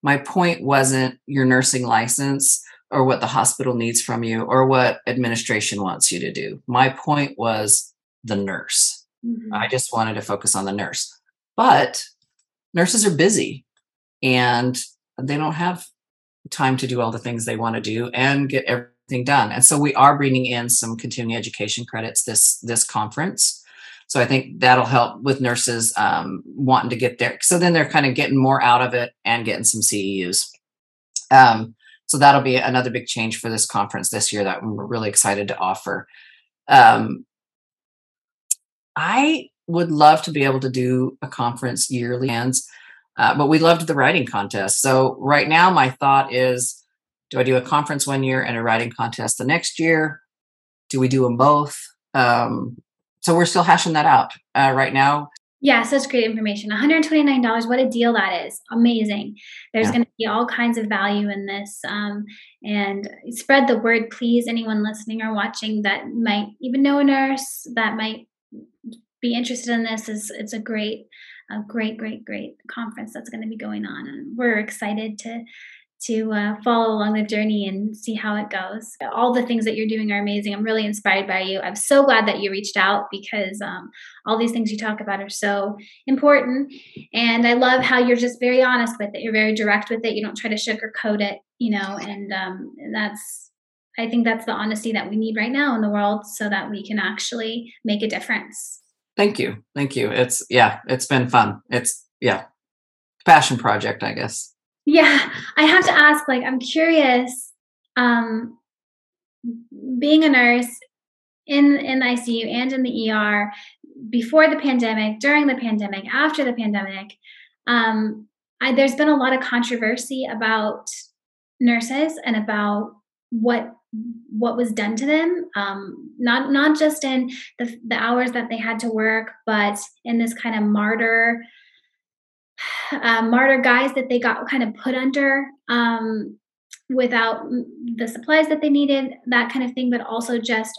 My point wasn't your nursing license or what the hospital needs from you or what administration wants you to do. My point was the nurse. Mm-hmm. I just wanted to focus on the nurse. But nurses are busy and they don't have time to do all the things they want to do and get every thing done. And so we are bringing in some continuing education credits this this conference. So I think that'll help with nurses um, wanting to get there. So then they're kind of getting more out of it and getting some CEUs. Um, so that'll be another big change for this conference this year that we're really excited to offer. Um, I would love to be able to do a conference yearly, uh, but we loved the writing contest. So right now, my thought is do I do a conference one year and a writing contest the next year? Do we do them both? Um, so we're still hashing that out uh, right now. Yeah, such great information. $129, what a deal that is. Amazing. There's yeah. going to be all kinds of value in this. Um, and spread the word, please. Anyone listening or watching that might even know a nurse that might be interested in this is it's a great, a great, great, great conference that's going to be going on. And we're excited to to uh, follow along the journey and see how it goes. All the things that you're doing are amazing. I'm really inspired by you. I'm so glad that you reached out because um, all these things you talk about are so important. And I love how you're just very honest with it. You're very direct with it. You don't try to sugarcoat it, you know, and, um, and that's, I think that's the honesty that we need right now in the world so that we can actually make a difference. Thank you. Thank you. It's, yeah, it's been fun. It's, yeah, passion project, I guess. Yeah, I have to ask. Like, I'm curious. Um, being a nurse in in the ICU and in the ER before the pandemic, during the pandemic, after the pandemic, um, I, there's been a lot of controversy about nurses and about what what was done to them um, not not just in the, the hours that they had to work but in this kind of martyr uh, martyr guys that they got kind of put under um, without the supplies that they needed, that kind of thing, but also just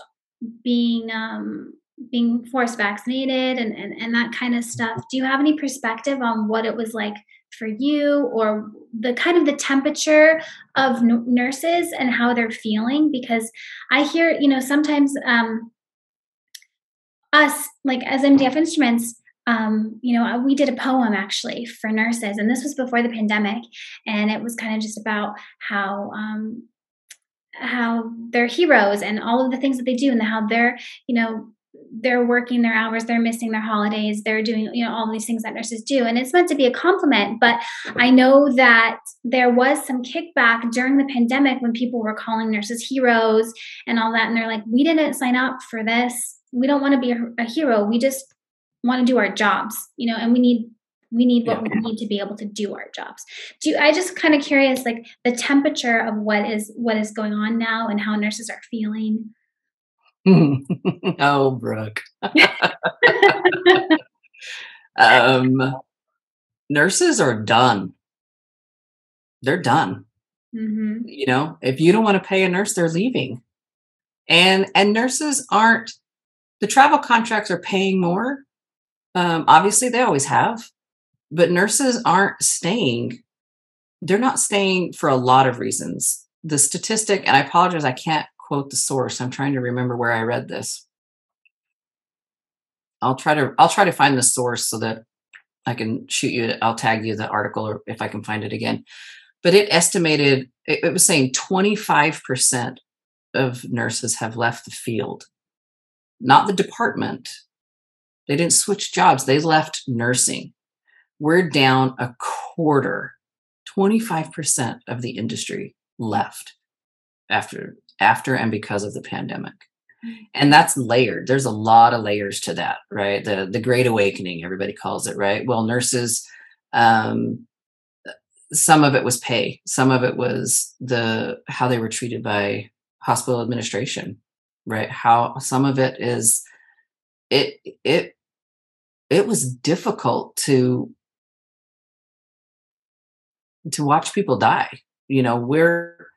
being um, being forced vaccinated and, and and that kind of stuff. Do you have any perspective on what it was like for you, or the kind of the temperature of n- nurses and how they're feeling? Because I hear, you know, sometimes um, us like as MDF instruments um, you know, we did a poem actually for nurses, and this was before the pandemic, and it was kind of just about how um, how they're heroes and all of the things that they do, and how they're, you know, they're working their hours, they're missing their holidays, they're doing, you know, all these things that nurses do, and it's meant to be a compliment. But I know that there was some kickback during the pandemic when people were calling nurses heroes and all that, and they're like, we didn't sign up for this. We don't want to be a, a hero. We just want to do our jobs you know and we need we need what yeah. we need to be able to do our jobs. Do i just kind of curious like the temperature of what is what is going on now and how nurses are feeling? Oh brooke. Um nurses are done. They're done. Mm-hmm. you know if you don't want to pay a nurse they're leaving. And and nurses aren't the travel contracts are paying more um, obviously, they always have, but nurses aren't staying. They're not staying for a lot of reasons. The statistic, and I apologize, I can't quote the source. I'm trying to remember where I read this. I'll try to I'll try to find the source so that I can shoot you. I'll tag you the article or if I can find it again. But it estimated it, it was saying 25% of nurses have left the field, not the department, they didn't switch jobs, they left nursing. we're down a quarter. 25% of the industry left after after and because of the pandemic. And that's layered. There's a lot of layers to that right? The the great awakening everybody calls it right? Well nurses um some of it was pay. Some of it was the how they were treated by hospital administration right? How some of it is it it it was difficult to to watch people die you know we're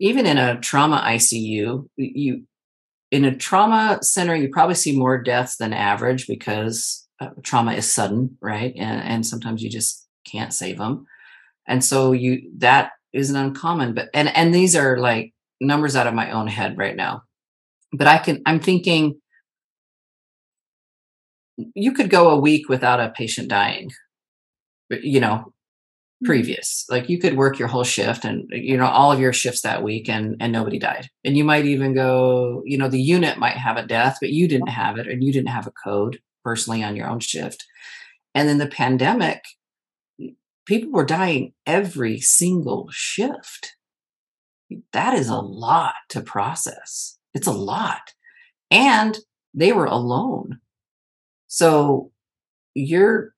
even in a trauma icu you in a trauma center you probably see more deaths than average because uh, trauma is sudden right? And, and sometimes you just can't save them and so you that isn't uncommon but and and these are like numbers out of my own head right now. But i can i'm thinking you could go a week without a patient dying you know Mm-hmm. previous. Like you could work your whole shift and you know all of your shifts that week and and nobody died. And you might even go you know the unit might have a death but you didn't have it and you didn't have a code personally on your own shift. And then the pandemic people were dying every single shift. That is a lot to process. It's a lot. And they were alone so you're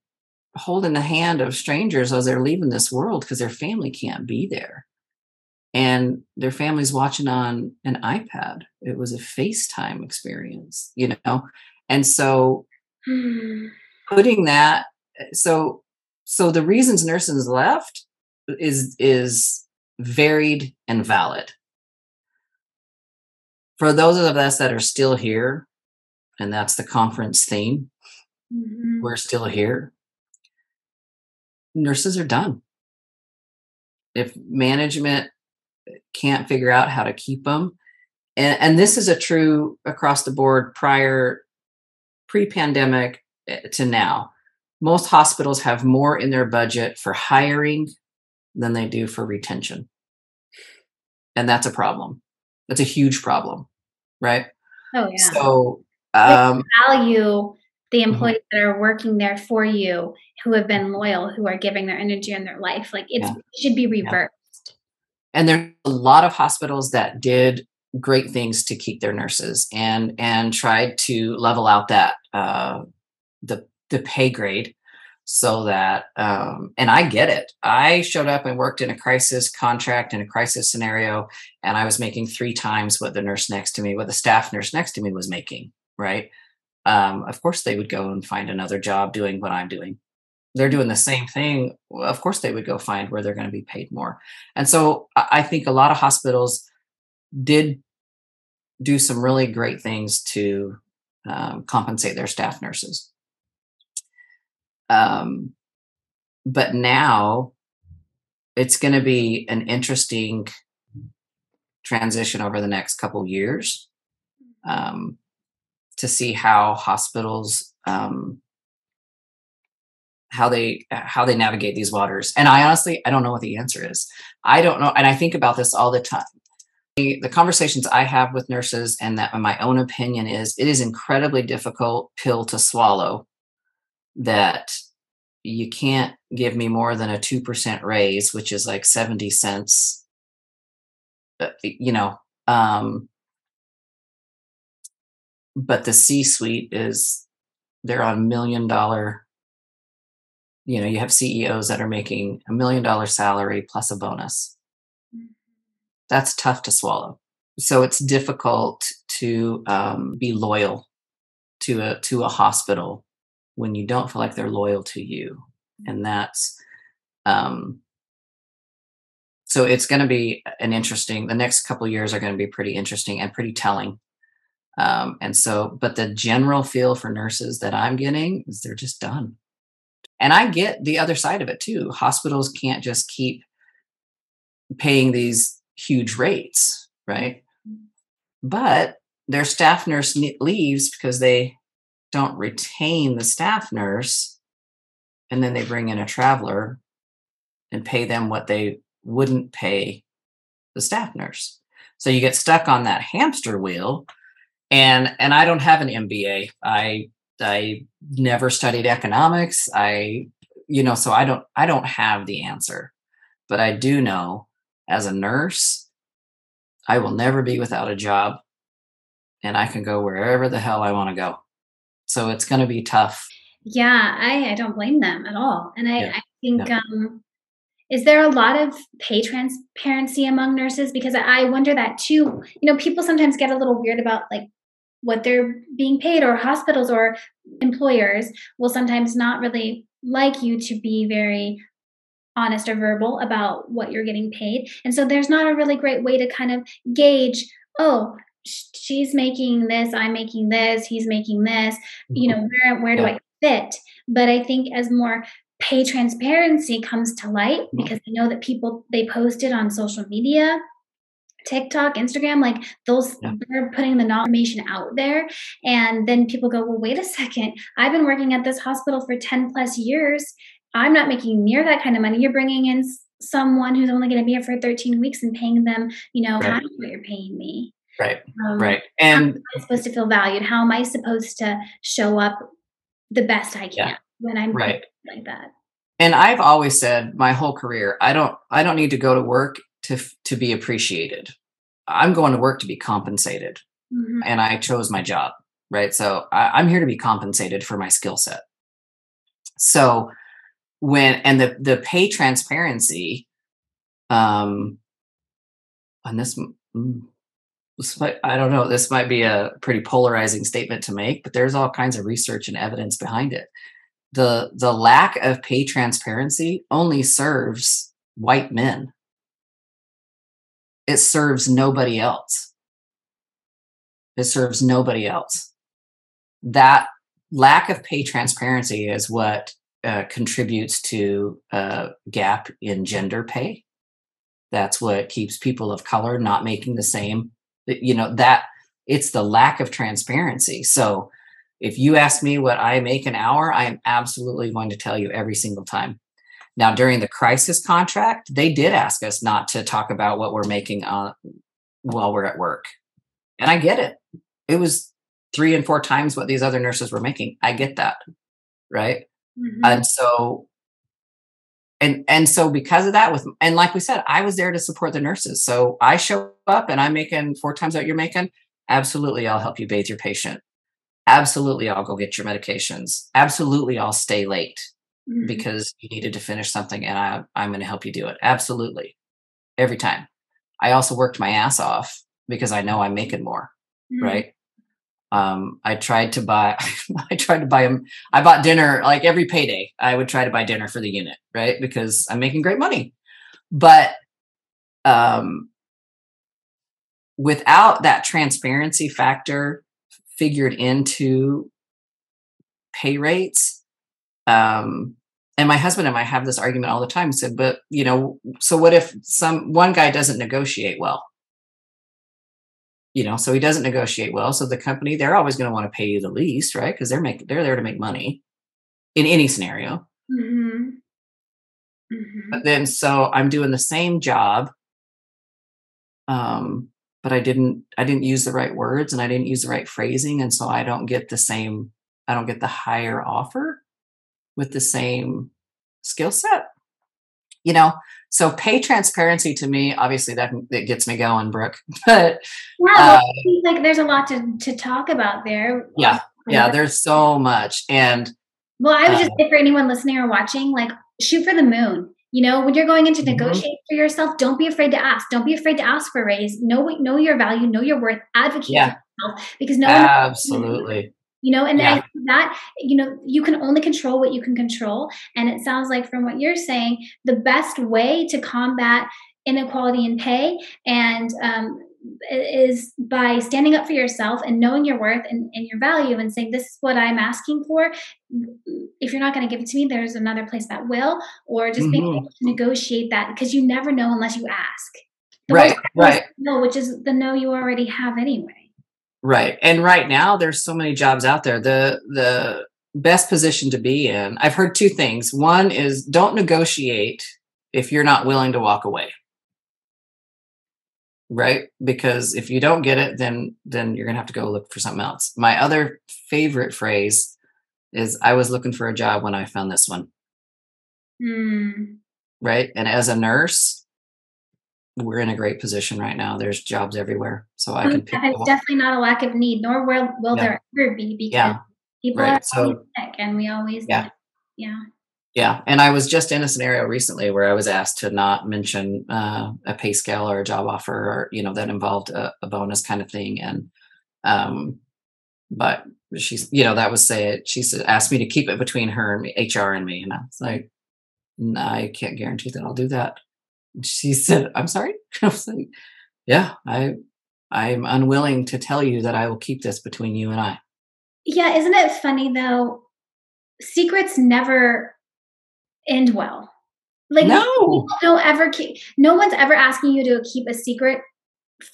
holding the hand of strangers as they're leaving this world because their family can't be there. And their family's watching on an ipad. It was a facetime experience you know? And so hmm. putting that so so the reasons nurses left is is varied and valid. For those of us that are still here and that's the conference theme mm-hmm. we're still here. Nurses are done. If management can't figure out how to keep them, and, and this is a true across the board prior pre-pandemic eh, to now. Most hospitals have more in their budget for hiring than they do for retention. And that's a problem. That's a huge problem right? Oh yeah. So um, value the mm-hmm. employees mm-hmm. that are working there for you who have been loyal who are giving their energy and their life like it's, yeah. it should be reversed yeah. and there's a lot of hospitals that did great things to keep their nurses and and tried to level out that uh the the pay grade so that um and i get it i showed up and worked in a crisis contract in a crisis scenario and i was making three times what the nurse next to me what the staff nurse next to me was making right um, of course they would go and find another job doing what I'm doing. They're doing the same thing. Of course they would go find where they're going to be paid more. And so I think a lot of hospitals did do some really great things to um, compensate their staff nurses. Um, but now it's going to be an interesting transition over the next couple years. Um, to see how hospitals um, how they how they navigate these waters. And i honestly i don't know what the answer is. I don't know and i think about this all the time. The, the conversations i have with nurses and that my own opinion is it is incredibly difficult pill to swallow that you can't give me more than a 2% raise which is like 70 cents uh, you know um but the C suite is they're on million dollar you know you have CEOs that are making a million dollar salary plus a bonus. That's tough to swallow. So it's difficult to um, be loyal to a to a hospital when you don't feel like they're loyal to you. And that's um so it's going to be an interesting the next couple years are going to be pretty interesting and pretty telling um, and so, but the general feel for nurses that I'm getting is they're just done. And I get the other side of it too. Hospitals can't just keep paying these huge rates, right? But their staff nurse leaves because they don't retain the staff nurse. And then they bring in a traveler and pay them what they wouldn't pay the staff nurse. So you get stuck on that hamster wheel and and I don't have an MBA. I I never studied economics. I you know, so I don't I don't have the answer, but I do know as a nurse, I will never be without a job and I can go wherever the hell I want to go. So it's going to be tough. Yeah, I, I don't blame them at all. And I, yeah. I think, yeah. um, is there a lot of pay transparency among nurses? Because I wonder that too. You know, people sometimes get a little weird about like what they're being paid, or hospitals or employers will sometimes not really like you to be very honest or verbal about what you're getting paid. And so there's not a really great way to kind of gauge, oh, she's making this, I'm making this, he's making this, you mm-hmm. know, where where do yeah. I fit? But I think as more pay transparency comes to light mm-hmm. because I know that people they post it on social media, TikTok, Instagram, like those yeah. they're putting the information out there. And then people go, Well, wait a second, I've been working at this hospital for 10 plus years. I'm not making near that kind of money. You're bringing in someone who's only going to be here for 13 weeks and paying them, you know, right. half what you're paying me. Right. Um, right. And how am I supposed to feel valued? How am I supposed to show up the best I can yeah. when I'm right like that? And I've always said my whole career, I don't I don't need to go to work to to be appreciated. I'm going to work to be compensated. Mm-hmm. And I chose my job, right? So I, I'm here to be compensated for my skill set. So when and the the pay transparency um on this mm, might, I don't know, this might be a pretty polarizing statement to make, but there's all kinds of research and evidence behind it. The the lack of pay transparency only serves white men. It serves nobody else. It serves nobody else. That lack of pay transparency is what uh, contributes to a gap in gender pay. That's what keeps people of color not making the same you know that it's the lack of transparency so if you ask me what i make an hour i am absolutely going to tell you every single time now during the crisis contract they did ask us not to talk about what we're making uh, while we're at work. And i get it. It was three and four times what these other nurses were making. I get that right? Mm-hmm. and so and and so because of that with and like we said i was there to support the nurses. So i show up and i'm making four times what you're making. Absolutely i'll help you bathe your patient. Absolutely i'll go get your medications. Absolutely i'll stay late mm-hmm. because you needed to finish something and I, i'm going to help you do it absolutely every time i also worked my ass off because i know i'm making more mm-hmm. right um, I tried to buy, I tried to buy them. I bought dinner like every payday. I would try to buy dinner for the unit, right? Because I'm making great money. But um, without that transparency factor figured into pay rates, um, and my husband and I have this argument all the time. Said, but you know, so what if some one guy doesn't negotiate well? you know so he doesn't negotiate well so the company they're always going to want to pay you the least right because they're making they're there to make money in any scenario mm-hmm. Mm-hmm. but then so i'm doing the same job um but i didn't i didn't use the right words and i didn't use the right phrasing and so i don't get the same i don't get the higher offer with the same skill set you know so pay transparency to me, obviously that that gets me going, Brooke. But yeah, uh, like there's a lot to to talk about there. Yeah, yeah, there's so much. And well, I would just uh, say for anyone listening or watching, like shoot for the moon. You know, when you're going into mm-hmm. negotiate mm-hmm. for yourself, don't be afraid to ask. Don't be afraid to ask for a raise. Know know your value, know your worth, advocate yeah. for yourself because no one absolutely you know and yeah. that you know you can only control what you can control. And it sounds like from what you're saying the best way to combat inequality in pay and um, is by standing up for yourself and knowing your worth and, and, your value and saying this is what i'm asking for. If you're not going to give it to me there's another place that will or just mm-hmm. being able to negotiate that because you never know unless you ask. The right right. no which is the no you already have anyway Right. And right now there's so many jobs out there. The the best position to be in. I've heard two things. One is don't negotiate if you're not willing to walk away. Right? Because if you don't get it then then you're going to have to go look for something else. My other favorite phrase is I was looking for a job when I found this one. Mm. Right. And as a nurse, we're in a great position right now. There's jobs everywhere. So I can pick It's definitely not a lack of need, nor will, will Yeah. there ever be because Yeah. people Right. are So- sick and we always Yeah. yeah. Yeah. And I was just in a scenario recently where I was asked to not mention uh, a pay scale or a job offer or, you know, that involved a, a bonus kind of thing. And, um, but she's, you know, that was say it. She said, asked me to keep it between her and me, HR and me. And I was like, no, I can't guarantee that I'll do that. She said, I'm sorry. I was like, yeah, I, I'm unwilling to tell you that I will keep this between you and I. Yeah, isn't it funny though? Secrets never end well. Like No. don't ever keep, no one's ever asking you to keep a secret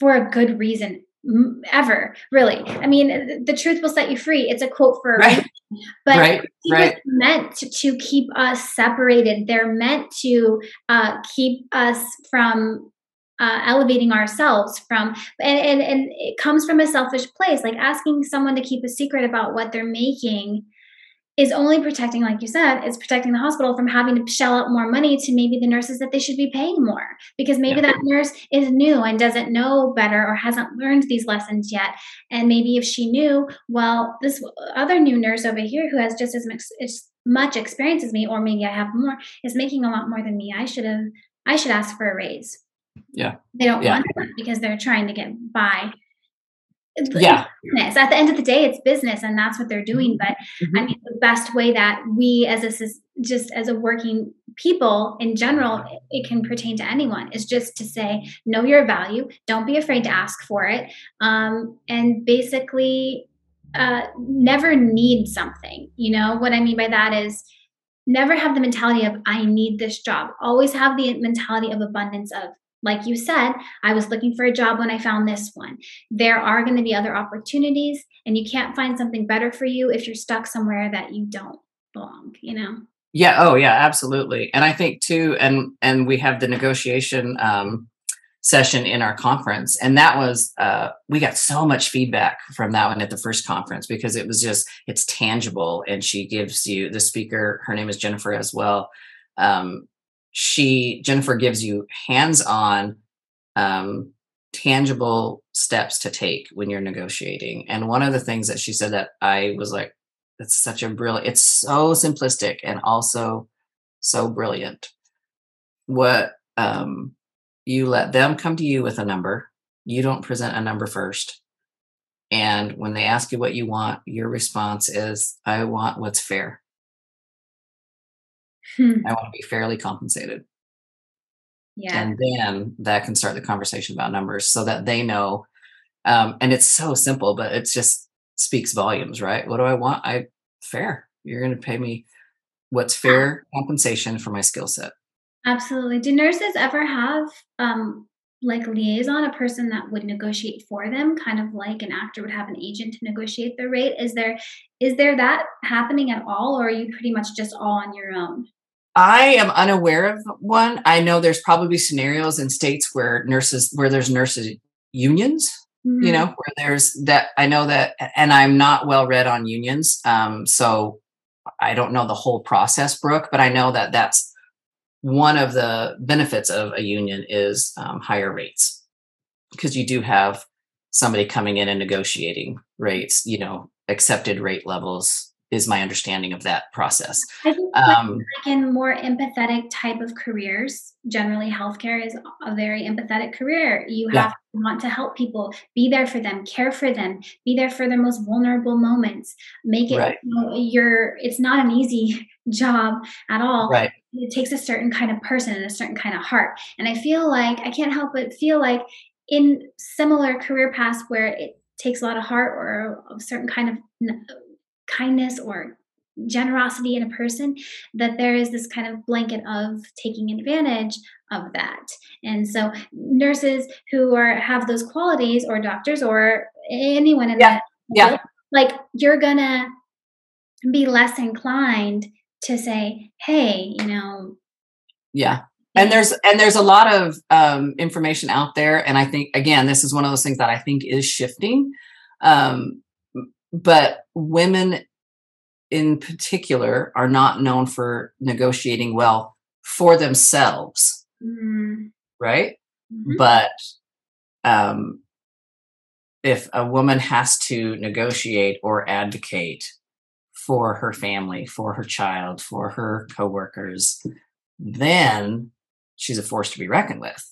for a good reason ever really i mean the truth will set you free it's a quote for Right. but right. secrets Right. are meant to, to keep us separated they're meant to uh, keep us from uh, elevating ourselves from and, and and it comes from a selfish place like asking someone to keep a secret about what they're making is only protecting like you said is protecting the hospital from having to shell out more money to maybe the nurses that they should be paying more because maybe Yeah. that nurse is new and doesn't know better or hasn't learned these lessons yet and maybe if she knew well this other new nurse over here who has just as much, as much experience as me or maybe i have more is making a lot more than me i should have i should ask for a raise Yeah. they don't Yeah. want that because they're trying to get by It's- it's Yeah. business. at the end of the day it's business and that's what they're doing but Mhm. I mean, the best way that we, as a just as a working people in general, it, it can pertain to anyone is just to say, know your value. Don't be afraid to ask for it, um, and basically, uh, never need something. You know what I mean by that is never have the mentality of I need this job. Always have the mentality of abundance of. Like you said, I was looking for a job when I found this one. There are going to be other opportunities and you can't find something better for you if you're stuck somewhere that you don't belong you know Yeah. Oh, yeah. Absolutely. And I think too, and and we have the negotiation um, session in our conference, and that was uh, we got so much feedback from that one at the first conference because it was just it's tangible, and she gives you the speaker. Her name is Jennifer as well. Um, she Jennifer gives you hands-on, um, tangible steps to take when you're negotiating. And one of the things that she said that I was like it's such a brilliant it's so simplistic and also so brilliant. What um you let them come to you with a number. You don't present a number first. And when they ask you what you want your response is i want what's fair Hmm. i want to be fairly compensated. Yeah. And then that can start the conversation about numbers so that they know um, and it's so simple but it just speaks volumes right? What do i want? I fair. You're going to pay me what's fair compensation for my skill set. Absolutely. Do nurses ever have um like liaison a person that would negotiate for them kind of like an actor would have an agent to negotiate their rate? Is there is there that happening at all or are you pretty much just all on your own i am unaware of one i know there's probably scenarios in states where nurses where there's nurses unions you Mhm. know where there's that i know that and i'm not well read on unions um so i don't know the whole process brooke but i know that that's one of the benefits of a union is um, higher rates because you do have somebody coming in and negotiating rates you know accepted rate levels is my understanding of that process I think like um in more empathetic type of careers, generally healthcare is a very empathetic career. You Yeah. have to want to help people, be there for them, care for them, be there for their most vulnerable moments. Make it Right. you know, your it's not an easy job at all. right It takes a certain kind of person and a certain kind of heart. And I feel like I can't help but feel like in similar career paths where it takes a lot of heart or a certain kind of kindness or generosity in a person that there is this kind of blanket of taking advantage of that. And so nurses who are have those qualities or doctors or anyone in Yeah, that yeah. like you're gonna be less inclined to say hey you know yeah. and there's and there's a lot of um, information out there and i think again this is one of those things that i think is shifting. Um, but women in particular are not known for negotiating well for themselves, Mhm. right? Mhm. But um, if a woman has to negotiate or advocate for her family, for her child, for her coworkers, then she's a force to be reckoned with.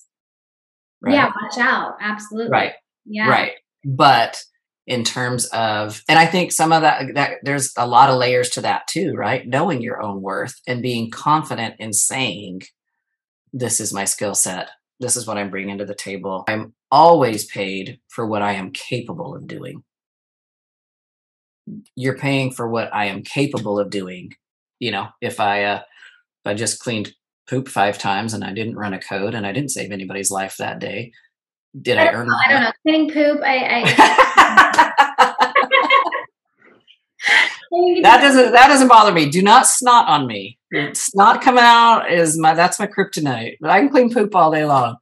Right? Yeah, watch out. Absolutely. Right. Yeah. Right. But in terms of and I think some of that that there's a lot of layers to that too, right? Knowing your own worth and being confident in saying this is my skill set. This is what I'm bringing to the table. I'm always paid for what I am capable of doing. You're paying for what I am capable of doing. You know, if I uh if I just cleaned poop five times and I didn't run a code and I didn't save anybody's life that day, did I, I earn know, I don't know. Cleaning poop. I. I that doesn't that doesn't bother me. Do not snot on me. Snot coming out is my that's my kryptonite. But I can clean poop all day long.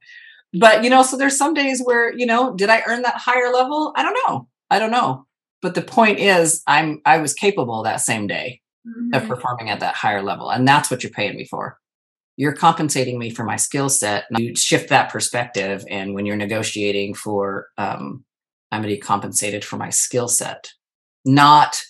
But you know, so there's some days where you know, did I earn that higher level? I don't know. I don't know. But the point is, I'm I was capable that same day of Mhm. performing at that higher level, and that's what you're paying me for. You're compensating me for my skill set. You shift that perspective, and when you're negotiating for, um, I'm going to be compensated for my skill set, not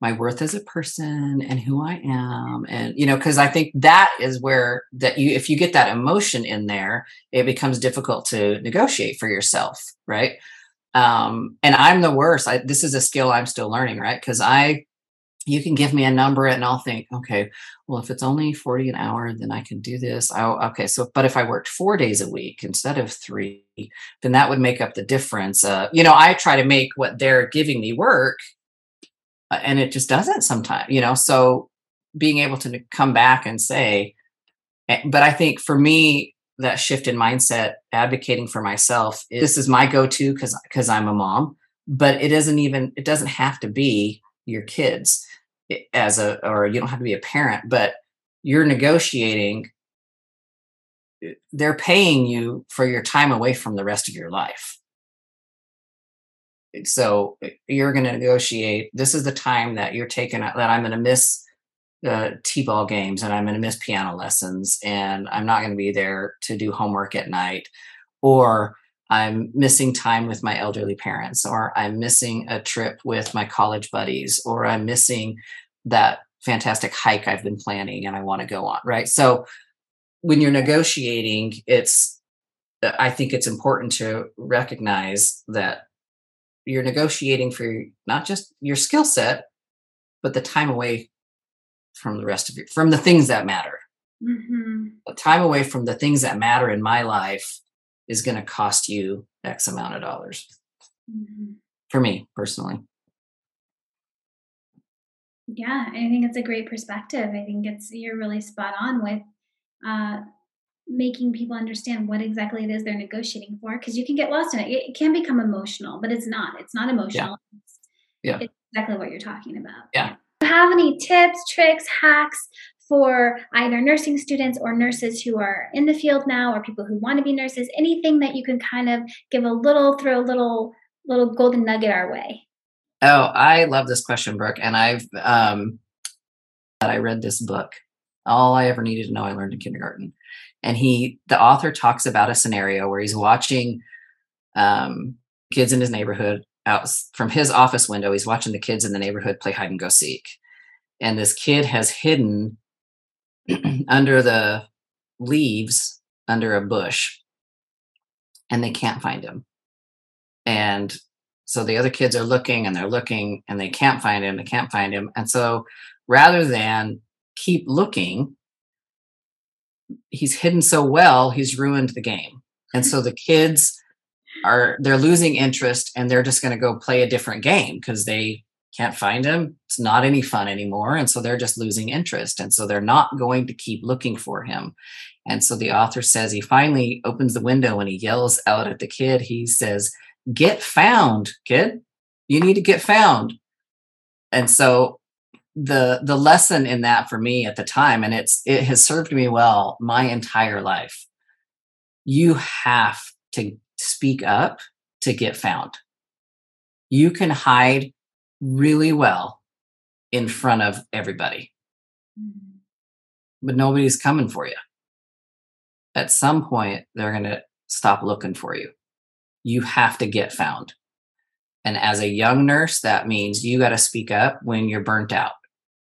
my worth as a person and who I am. And, you know, because I think that is where that you, if you get that emotion in there, it becomes difficult to negotiate for yourself. Right. Um, and I'm the worst. I, this is a skill I'm still learning. Right. Because I, you can give me a number and I'll think, okay, well, if it's only 40 an hour, then I can do this. Oh, okay. So, but if I worked four days a week instead of three, then that would make up the difference. Uh, you know, I try to make what they're giving me work uh, and it just doesn't sometimes, you know, so being able to come back and say, eh, but I think for me, that shift in mindset, advocating for myself, this is my go-to because because I'm a mom, but it isn't even, it doesn't have to be your kids as a, or you don't have to be a parent, but you're negotiating. eh, They're paying you for your time away from the rest of your life so eh, you're going to negotiate this is the time that you're taking that i'm going to miss uh, t-ball games and i'm going to miss piano lessons and i'm not going to be there to do homework at night or i'm missing time with my elderly parents or i'm missing a trip with my college buddies or i'm missing that fantastic hike i've been planning and i want to go on right so when you're negotiating it's i think it's important to recognize that you're negotiating for not just your skill set, but the time away from the rest of your from the things that matter. Mhm. The time away from the things that matter in my life is going to cost you X amount of dollars. Mhm. For me personally. Yeah, I think it's a great perspective. I think it's you're really spot on with uh, making people understand what exactly it is they're negotiating for because you can get lost in it. it. Can become emotional, but it's not. It's not emotional. It's, Yeah. it's exactly what you're talking about. Yeah. Do you have any tips, tricks, hacks for either nursing students or nurses who are in the field now or people who want to be nurses? Anything that you can kind of give a little, throw a little, little golden nugget our way? Oh, I love this question, Brooke. And I've um I read this book. All I ever needed to know I learned in kindergarten. And he the author talks about a scenario where he's watching um kids in his neighborhood out from his office window, he's watching the kids in the neighborhood play hide and go seek. And this kid has hidden under the leaves under a bush and they can't find him. And so the other kids are looking and they're looking and they can't find him, they can't find him. And so rather than keep looking, he's hidden so well, he's ruined the game. And so the kids are they're losing interest and they're just going to go play a different game because they can't find him. It's not any fun anymore. And so they're just losing interest. And so they're not going to keep looking for him. And so the author says he finally opens the window and he yells out at the kid. He says, Get found, kid. You need to get found. And so the the lesson in that for me at the time, and it's it has served me well my entire life. You have to speak up to get found. You can hide really well in front of everybody, Mhm. but nobody's coming for you. at some point they're going to stop looking for you. You have to get found. And as a young nurse, that means you got to speak up when you're burnt out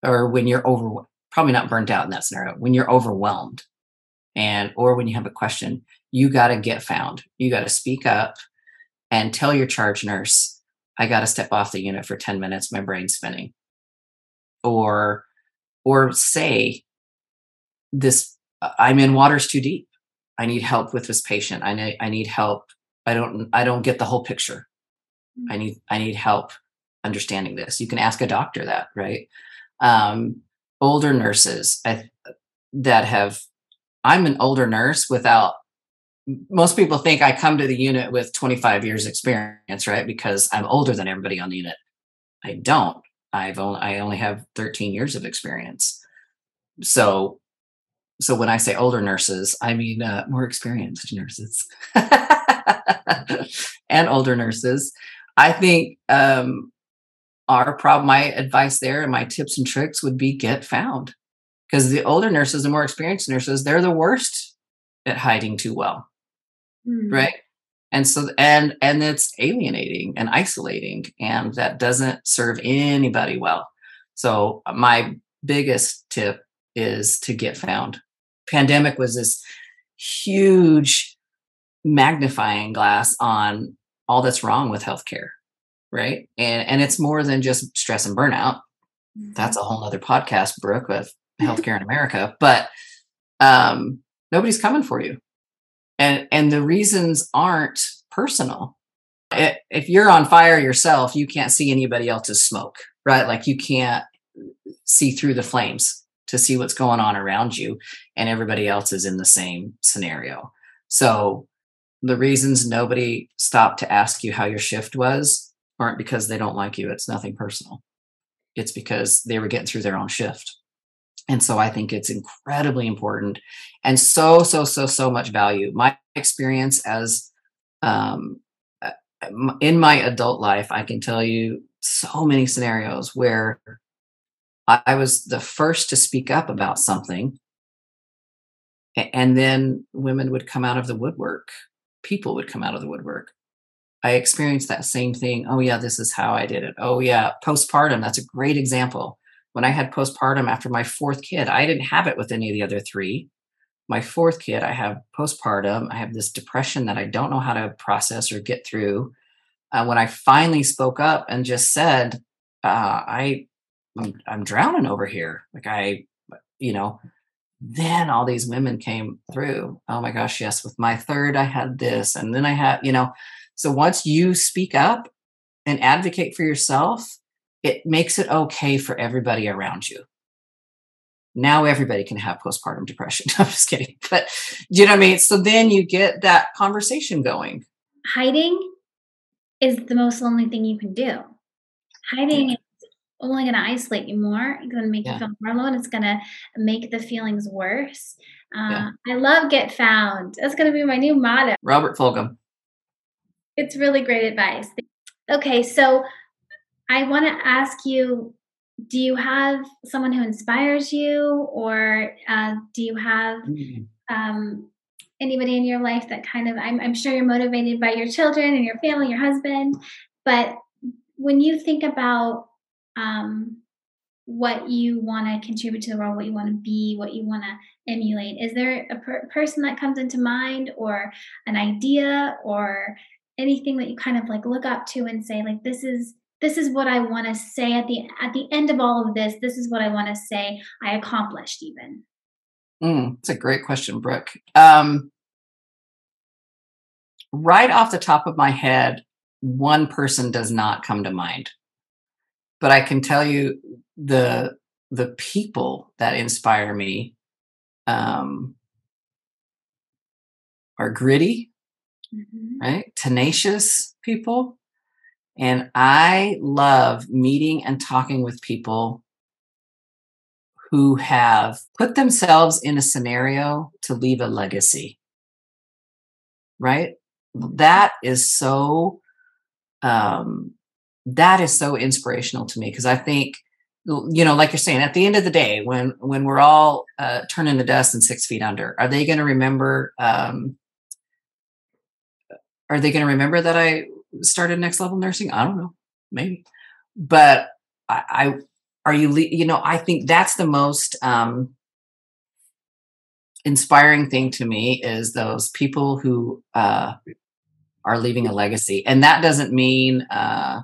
or when you're over, probably not burnt out in that scenario, when you're overwhelmed and, or when you have a question, you got to get found. You got to speak up and tell your charge nurse, I got to step off the unit for 10 minutes. My brain's spinning. Or, or say, this, uh, I'm in waters too deep. I need help with this patient. I need, I need help. I don't, I don't get the whole picture. I need, I need help understanding this. You can ask a doctor that, right? Um, older nurses I, that have, I'm an older nurse without most people think I come to the unit with 25 years experience, right? Because I'm older than everybody on the unit. I don't. I've only I only have 13 years of experience. So so when I say older nurses, I mean uh, more experienced nurses and older nurses. I think um, our problem, my advice there, and my tips and tricks would be get found, because the older nurses and more experienced nurses, they're the worst at hiding too well. Mm. right? And so and and it's alienating and isolating and that doesn't serve anybody well. So uh, my biggest tip is to get found. Pandemic was this huge magnifying glass on all that's wrong with healthcare right? And and it's more than just stress and burnout. That's mm-hmm. a whole other podcast brooke with healthcare in america but um nobody's coming for you. And and the reasons aren't personal. If you're on fire yourself you can't see anybody else's smoke right? Like you can't see through the flames to see what's going on around you and everybody else is in the same scenario. So the reasons nobody stopped to ask you how your shift was aren't because they don't like you it's nothing personal it's because they were getting through their own shift and so I think it's incredibly important and so, so, so, so much value. My experience as um, uh, in my adult life, I can tell you so many scenarios where I was the first to speak up about something. And then women would come out of the woodwork, people would come out of the woodwork. I experienced that same thing. Oh, yeah, this is how I did it. Oh, yeah, postpartum, that's a great example when I had postpartum after my fourth kid, I didn't have it with any of the other three. My fourth kid, I have postpartum. I have this depression that I don't know how to process or get through. Uh, when I finally spoke up and just said, uh, "I, I'm, I'm drowning over here," like I, you know, then all these women came through. Oh my gosh, yes. With my third, I had this, and then I had, you know. So once you speak up and advocate for yourself, it makes it okay for everybody around you. Now everybody can have postpartum depression. I'm just kidding. But you know what I mean? So then you get that conversation going. Hiding is the most lonely thing you can do. Hiding yeah. is only going to isolate you more. It's going to make yeah. you feel more alone. It's going to make the feelings worse. Uh, yeah. I love Get Found. That's going to be my new motto. Robert Fulghum. It's really great advice. Okay, so I want to ask you do you have someone who inspires you, or uh, do you have mm. um, anybody in your life that kind of, I'm, I'm sure you're motivated by your children and your family, your husband, but when you think about um, what you want to contribute to the world, what you want to be, what you want to emulate, is there a per- person that comes into mind, or an idea, or anything that you kind of like look up to and say, like, this is this is what I want to say at the at the end of all of this. This is what I want to say I accomplished even. Mm, that's a great question, Brooke. Um, right off the top of my head, one person does not come to mind, but I can tell you the the people that inspire me um, are gritty, mm-hmm. right? Tenacious people and I love meeting and talking with people who have put themselves in a scenario to leave a legacy. Right? That is so um that is so inspirational to me because I think you know, like you're saying, at the end of the day, when when we're all uh, turning to dust and six feet under, are they going to remember? Um, are they going to remember that I started next level nursing? I don't know, maybe, but I, I are you you know I think that's the most um, inspiring thing to me is those people who uh, are leaving a legacy, and that doesn't mean. Uh,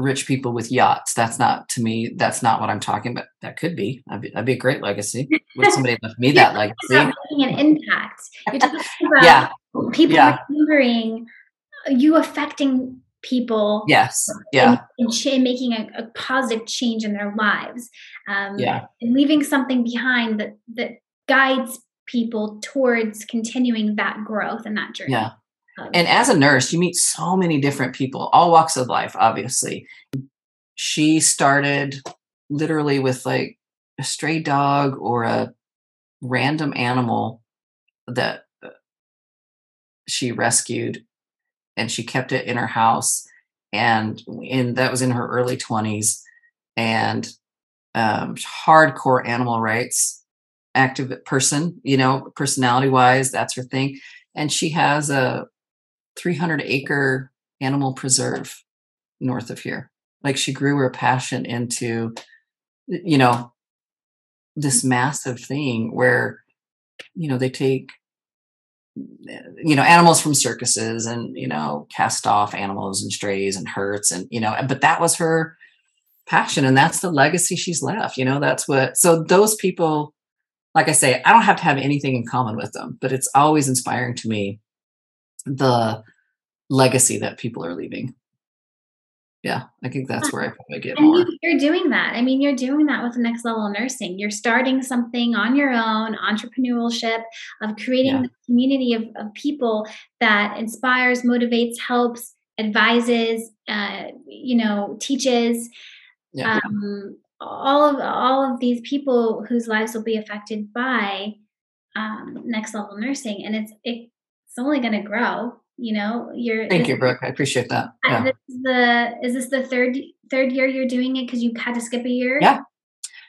rich people with yachts. That's not to me. That's not what I'm talking about. That could be. That'd be, that'd be a great legacy. Would somebody left me that legacy? Making an impact. You're talking about yeah. people yeah. remembering you affecting people. Yes. Yeah. And, and making a, a, positive change in their lives. Um, yeah. And leaving something behind that that guides people towards continuing that growth and that journey. Yeah and as a nurse, you meet so many different people, all walks of life, obviously. She started literally with like a stray dog or a random animal that uh, she rescued and she kept it in her house and in that was in her early 20s and um, hardcore animal rights active person you know personality wise that's her thing and she has a 300 acre animal preserve north of here. Like she grew her passion into, you know, this mm. massive thing where, you know, they take, you know, animals from circuses and, you know, cast off animals and strays and hurts and, you know, but that was her passion and that's the legacy she's left. You know, that's what, so those people, like I say, I don't have to have anything in common with them, but it's always inspiring to me the legacy that people are leaving. Yeah, I think that's where I probably get and more. You're doing that. I mean, you're doing that with next level nursing. You're starting something on your own, entrepreneurship of creating yeah. a community of, of people that inspires, motivates, helps, advises, uh, you know, teaches. Yeah. Um, all of all of these people whose lives will be affected by um, next level nursing, and it's it, it's only going to grow you know? You're thank you brooke i appreciate that. Yeah. this is the is this the third third year you're doing it because you had to skip a year? Yeah.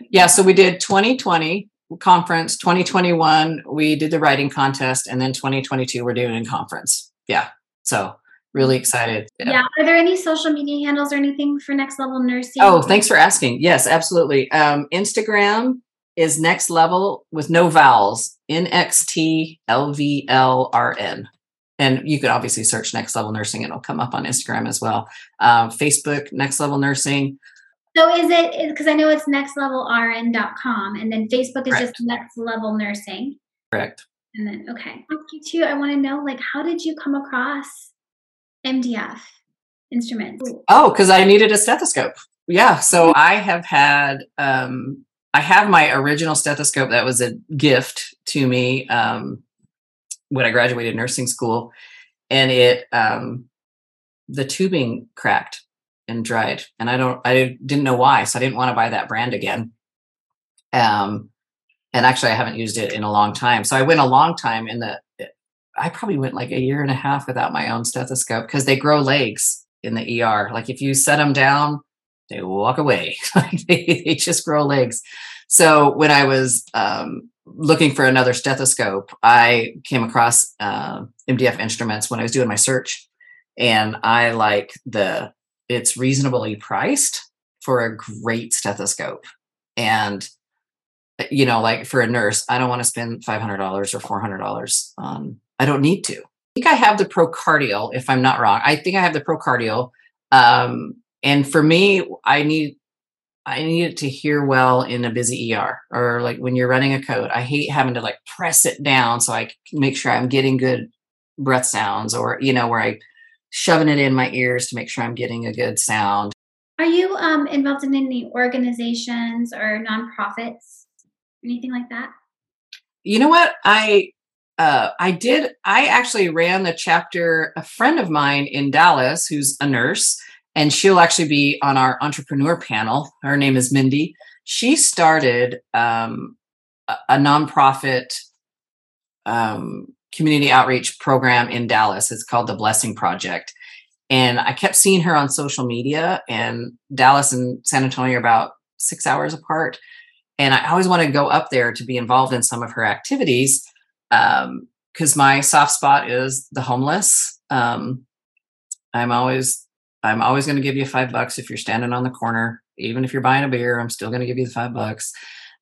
Yeah so we did 2020 conference 2021 we did the writing contest and then 2022 we're doing a conference. Yeah so really excited. Yeah. yeah. are there any social media handles or anything for next level nursing? Oh thanks for asking. Yes absolutely. Um, instagram is next level with no vowels n x t l v l r n. And you could obviously search next level nursing it'll come up on instagram as well. Um, facebook next level nursing. So is it because i know it's nextlevelrn.com and then facebook is correct. just next level nursing. Correct. And then okay. Ask you too. I want to know like how did you come across mdf instruments? Oh because i needed a stethoscope. Yeah so i have had um i have my original stethoscope that was a gift to me um when I graduated nursing school, and it um, the tubing cracked and dried, and I don't I didn't know why, so I didn't want to buy that brand again. Um, and actually, I haven't used it in a long time, so I went a long time in the. I probably went like a year and a half without my own stethoscope because they grow legs in the ER. Like if you set them down, they walk away. they, they just grow legs. So when I was um, looking for another stethoscope, I came across uh, MDF instruments when I was doing my search, and I like the it's reasonably priced for a great stethoscope, and you know, like for a nurse, I don't want to spend five hundred dollars or four hundred dollars. Um, I don't need to. I think I have the ProCardial, if I'm not wrong. I think I have the ProCardial. Um, and for me, I need I need it to hear well in a busy ER or like when you're running a code. I hate having to like press it down so I make sure I'm getting good breath sounds or, you know, where I shoving it in my ears to make sure I'm getting a good sound. Are you um, involved in any organizations or nonprofits, anything like that? You know what? I uh, I did. I actually ran the chapter. A friend of mine in Dallas, who's a nurse, and she'll actually be on our entrepreneur panel. Her name is Mindy. She started um, a, a nonprofit um, community outreach program in Dallas. It's called the Blessing Project. And I kept seeing her on social media, and Dallas and San Antonio are about six hours apart. And I always want to go up there to be involved in some of her activities because um, my soft spot is the homeless. Um, I'm always I'm always going to give you five bucks if you're standing on the corner, even if you're buying a beer. I'm still going to give you the five bucks.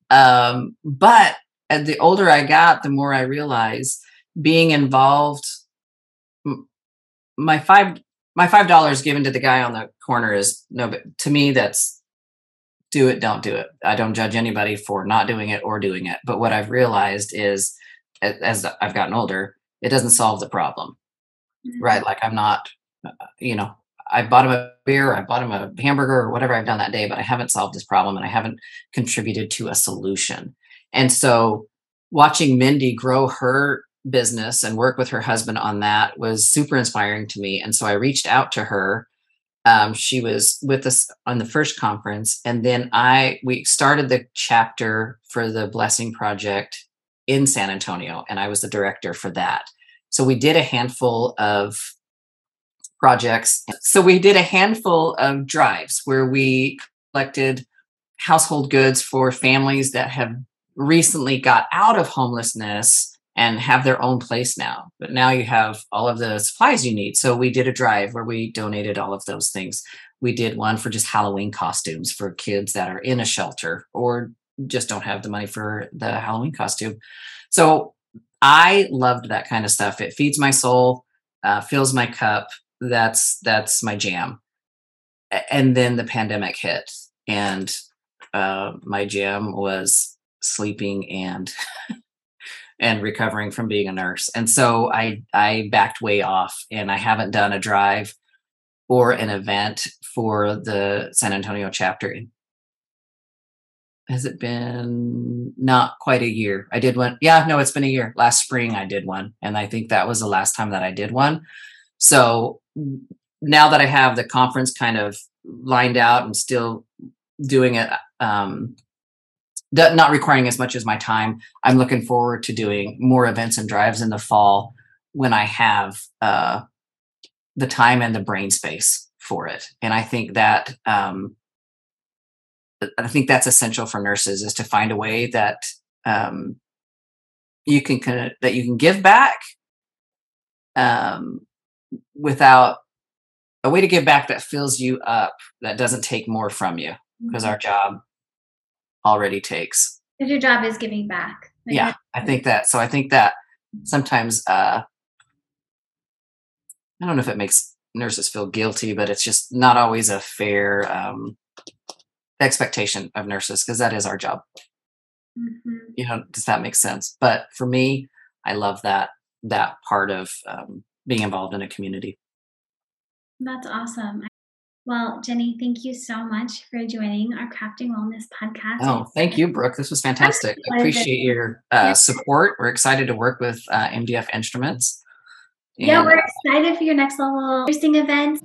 Um, but and the older I got, the more I realized being involved. My five my five dollars given to the guy on the corner is no, to me that's do it, don't do it. I don't judge anybody for not doing it or doing it. But what I've realized is, as I've gotten older, it doesn't solve the problem, mm-hmm. right? Like I'm not, uh, you know, I bought him a beer, I bought him a hamburger or whatever I've done that day, but I haven't solved this problem and I haven't contributed to a solution. And so watching Mindy grow her business and work with her husband on that was super inspiring to me. And so I reached out to her. Um, she was with us on the first conference, and then I we started the chapter for the Blessing Project in San Antonio, and I was the director for that. So we did a handful of projects. So we did a handful of drives where we collected household goods for families that have recently got out of homelessness and have their own place now. But now you have all of the supplies you need. So we did a drive where we donated all of those things. We did one for just Halloween costumes for kids that are in a shelter or just don't have the money for the Halloween costume. So I loved that kind of stuff. It feeds my soul, uh, fills my cup. That's that's my jam. And then the pandemic hit, and uh, my jam was sleeping and and recovering from being a nurse. And so I I backed way off and I haven't done a drive or an event for the San Antonio chapter. Has it been not quite a year? I did one. Yeah, no, it's been a year. Last spring I did one. And I think that was the last time that I did one. So now that I have the conference kind of lined out and still doing it um, not requiring as much as my time. I'm looking forward to doing more events and drives in the fall when I have uh, the time and the brain space for it. And I think that um, I think that's essential for nurses is to find a way that um, you can kind of, that you can give back um, without a way to give back that fills you up that doesn't take more from you because mm-hmm. our job already takes. Because your job is giving back. Yeah, I think that. So I think that sometimes uh, I don't know if it makes nurses feel guilty, but it's just not always a fair um, expectation of nurses because that is our job. Mm-hmm. You know, does that make sense? But for me, I love that that part of um, being involved in a community. That's awesome. Well, Jenny, thank you so much for joining our Crafting Wellness podcast. Oh, thank you, Brooke. This was fantastic. I appreciate your uh, support. We're excited to work with uh, MDF Instruments. And yeah, we're excited for your next level nursing events.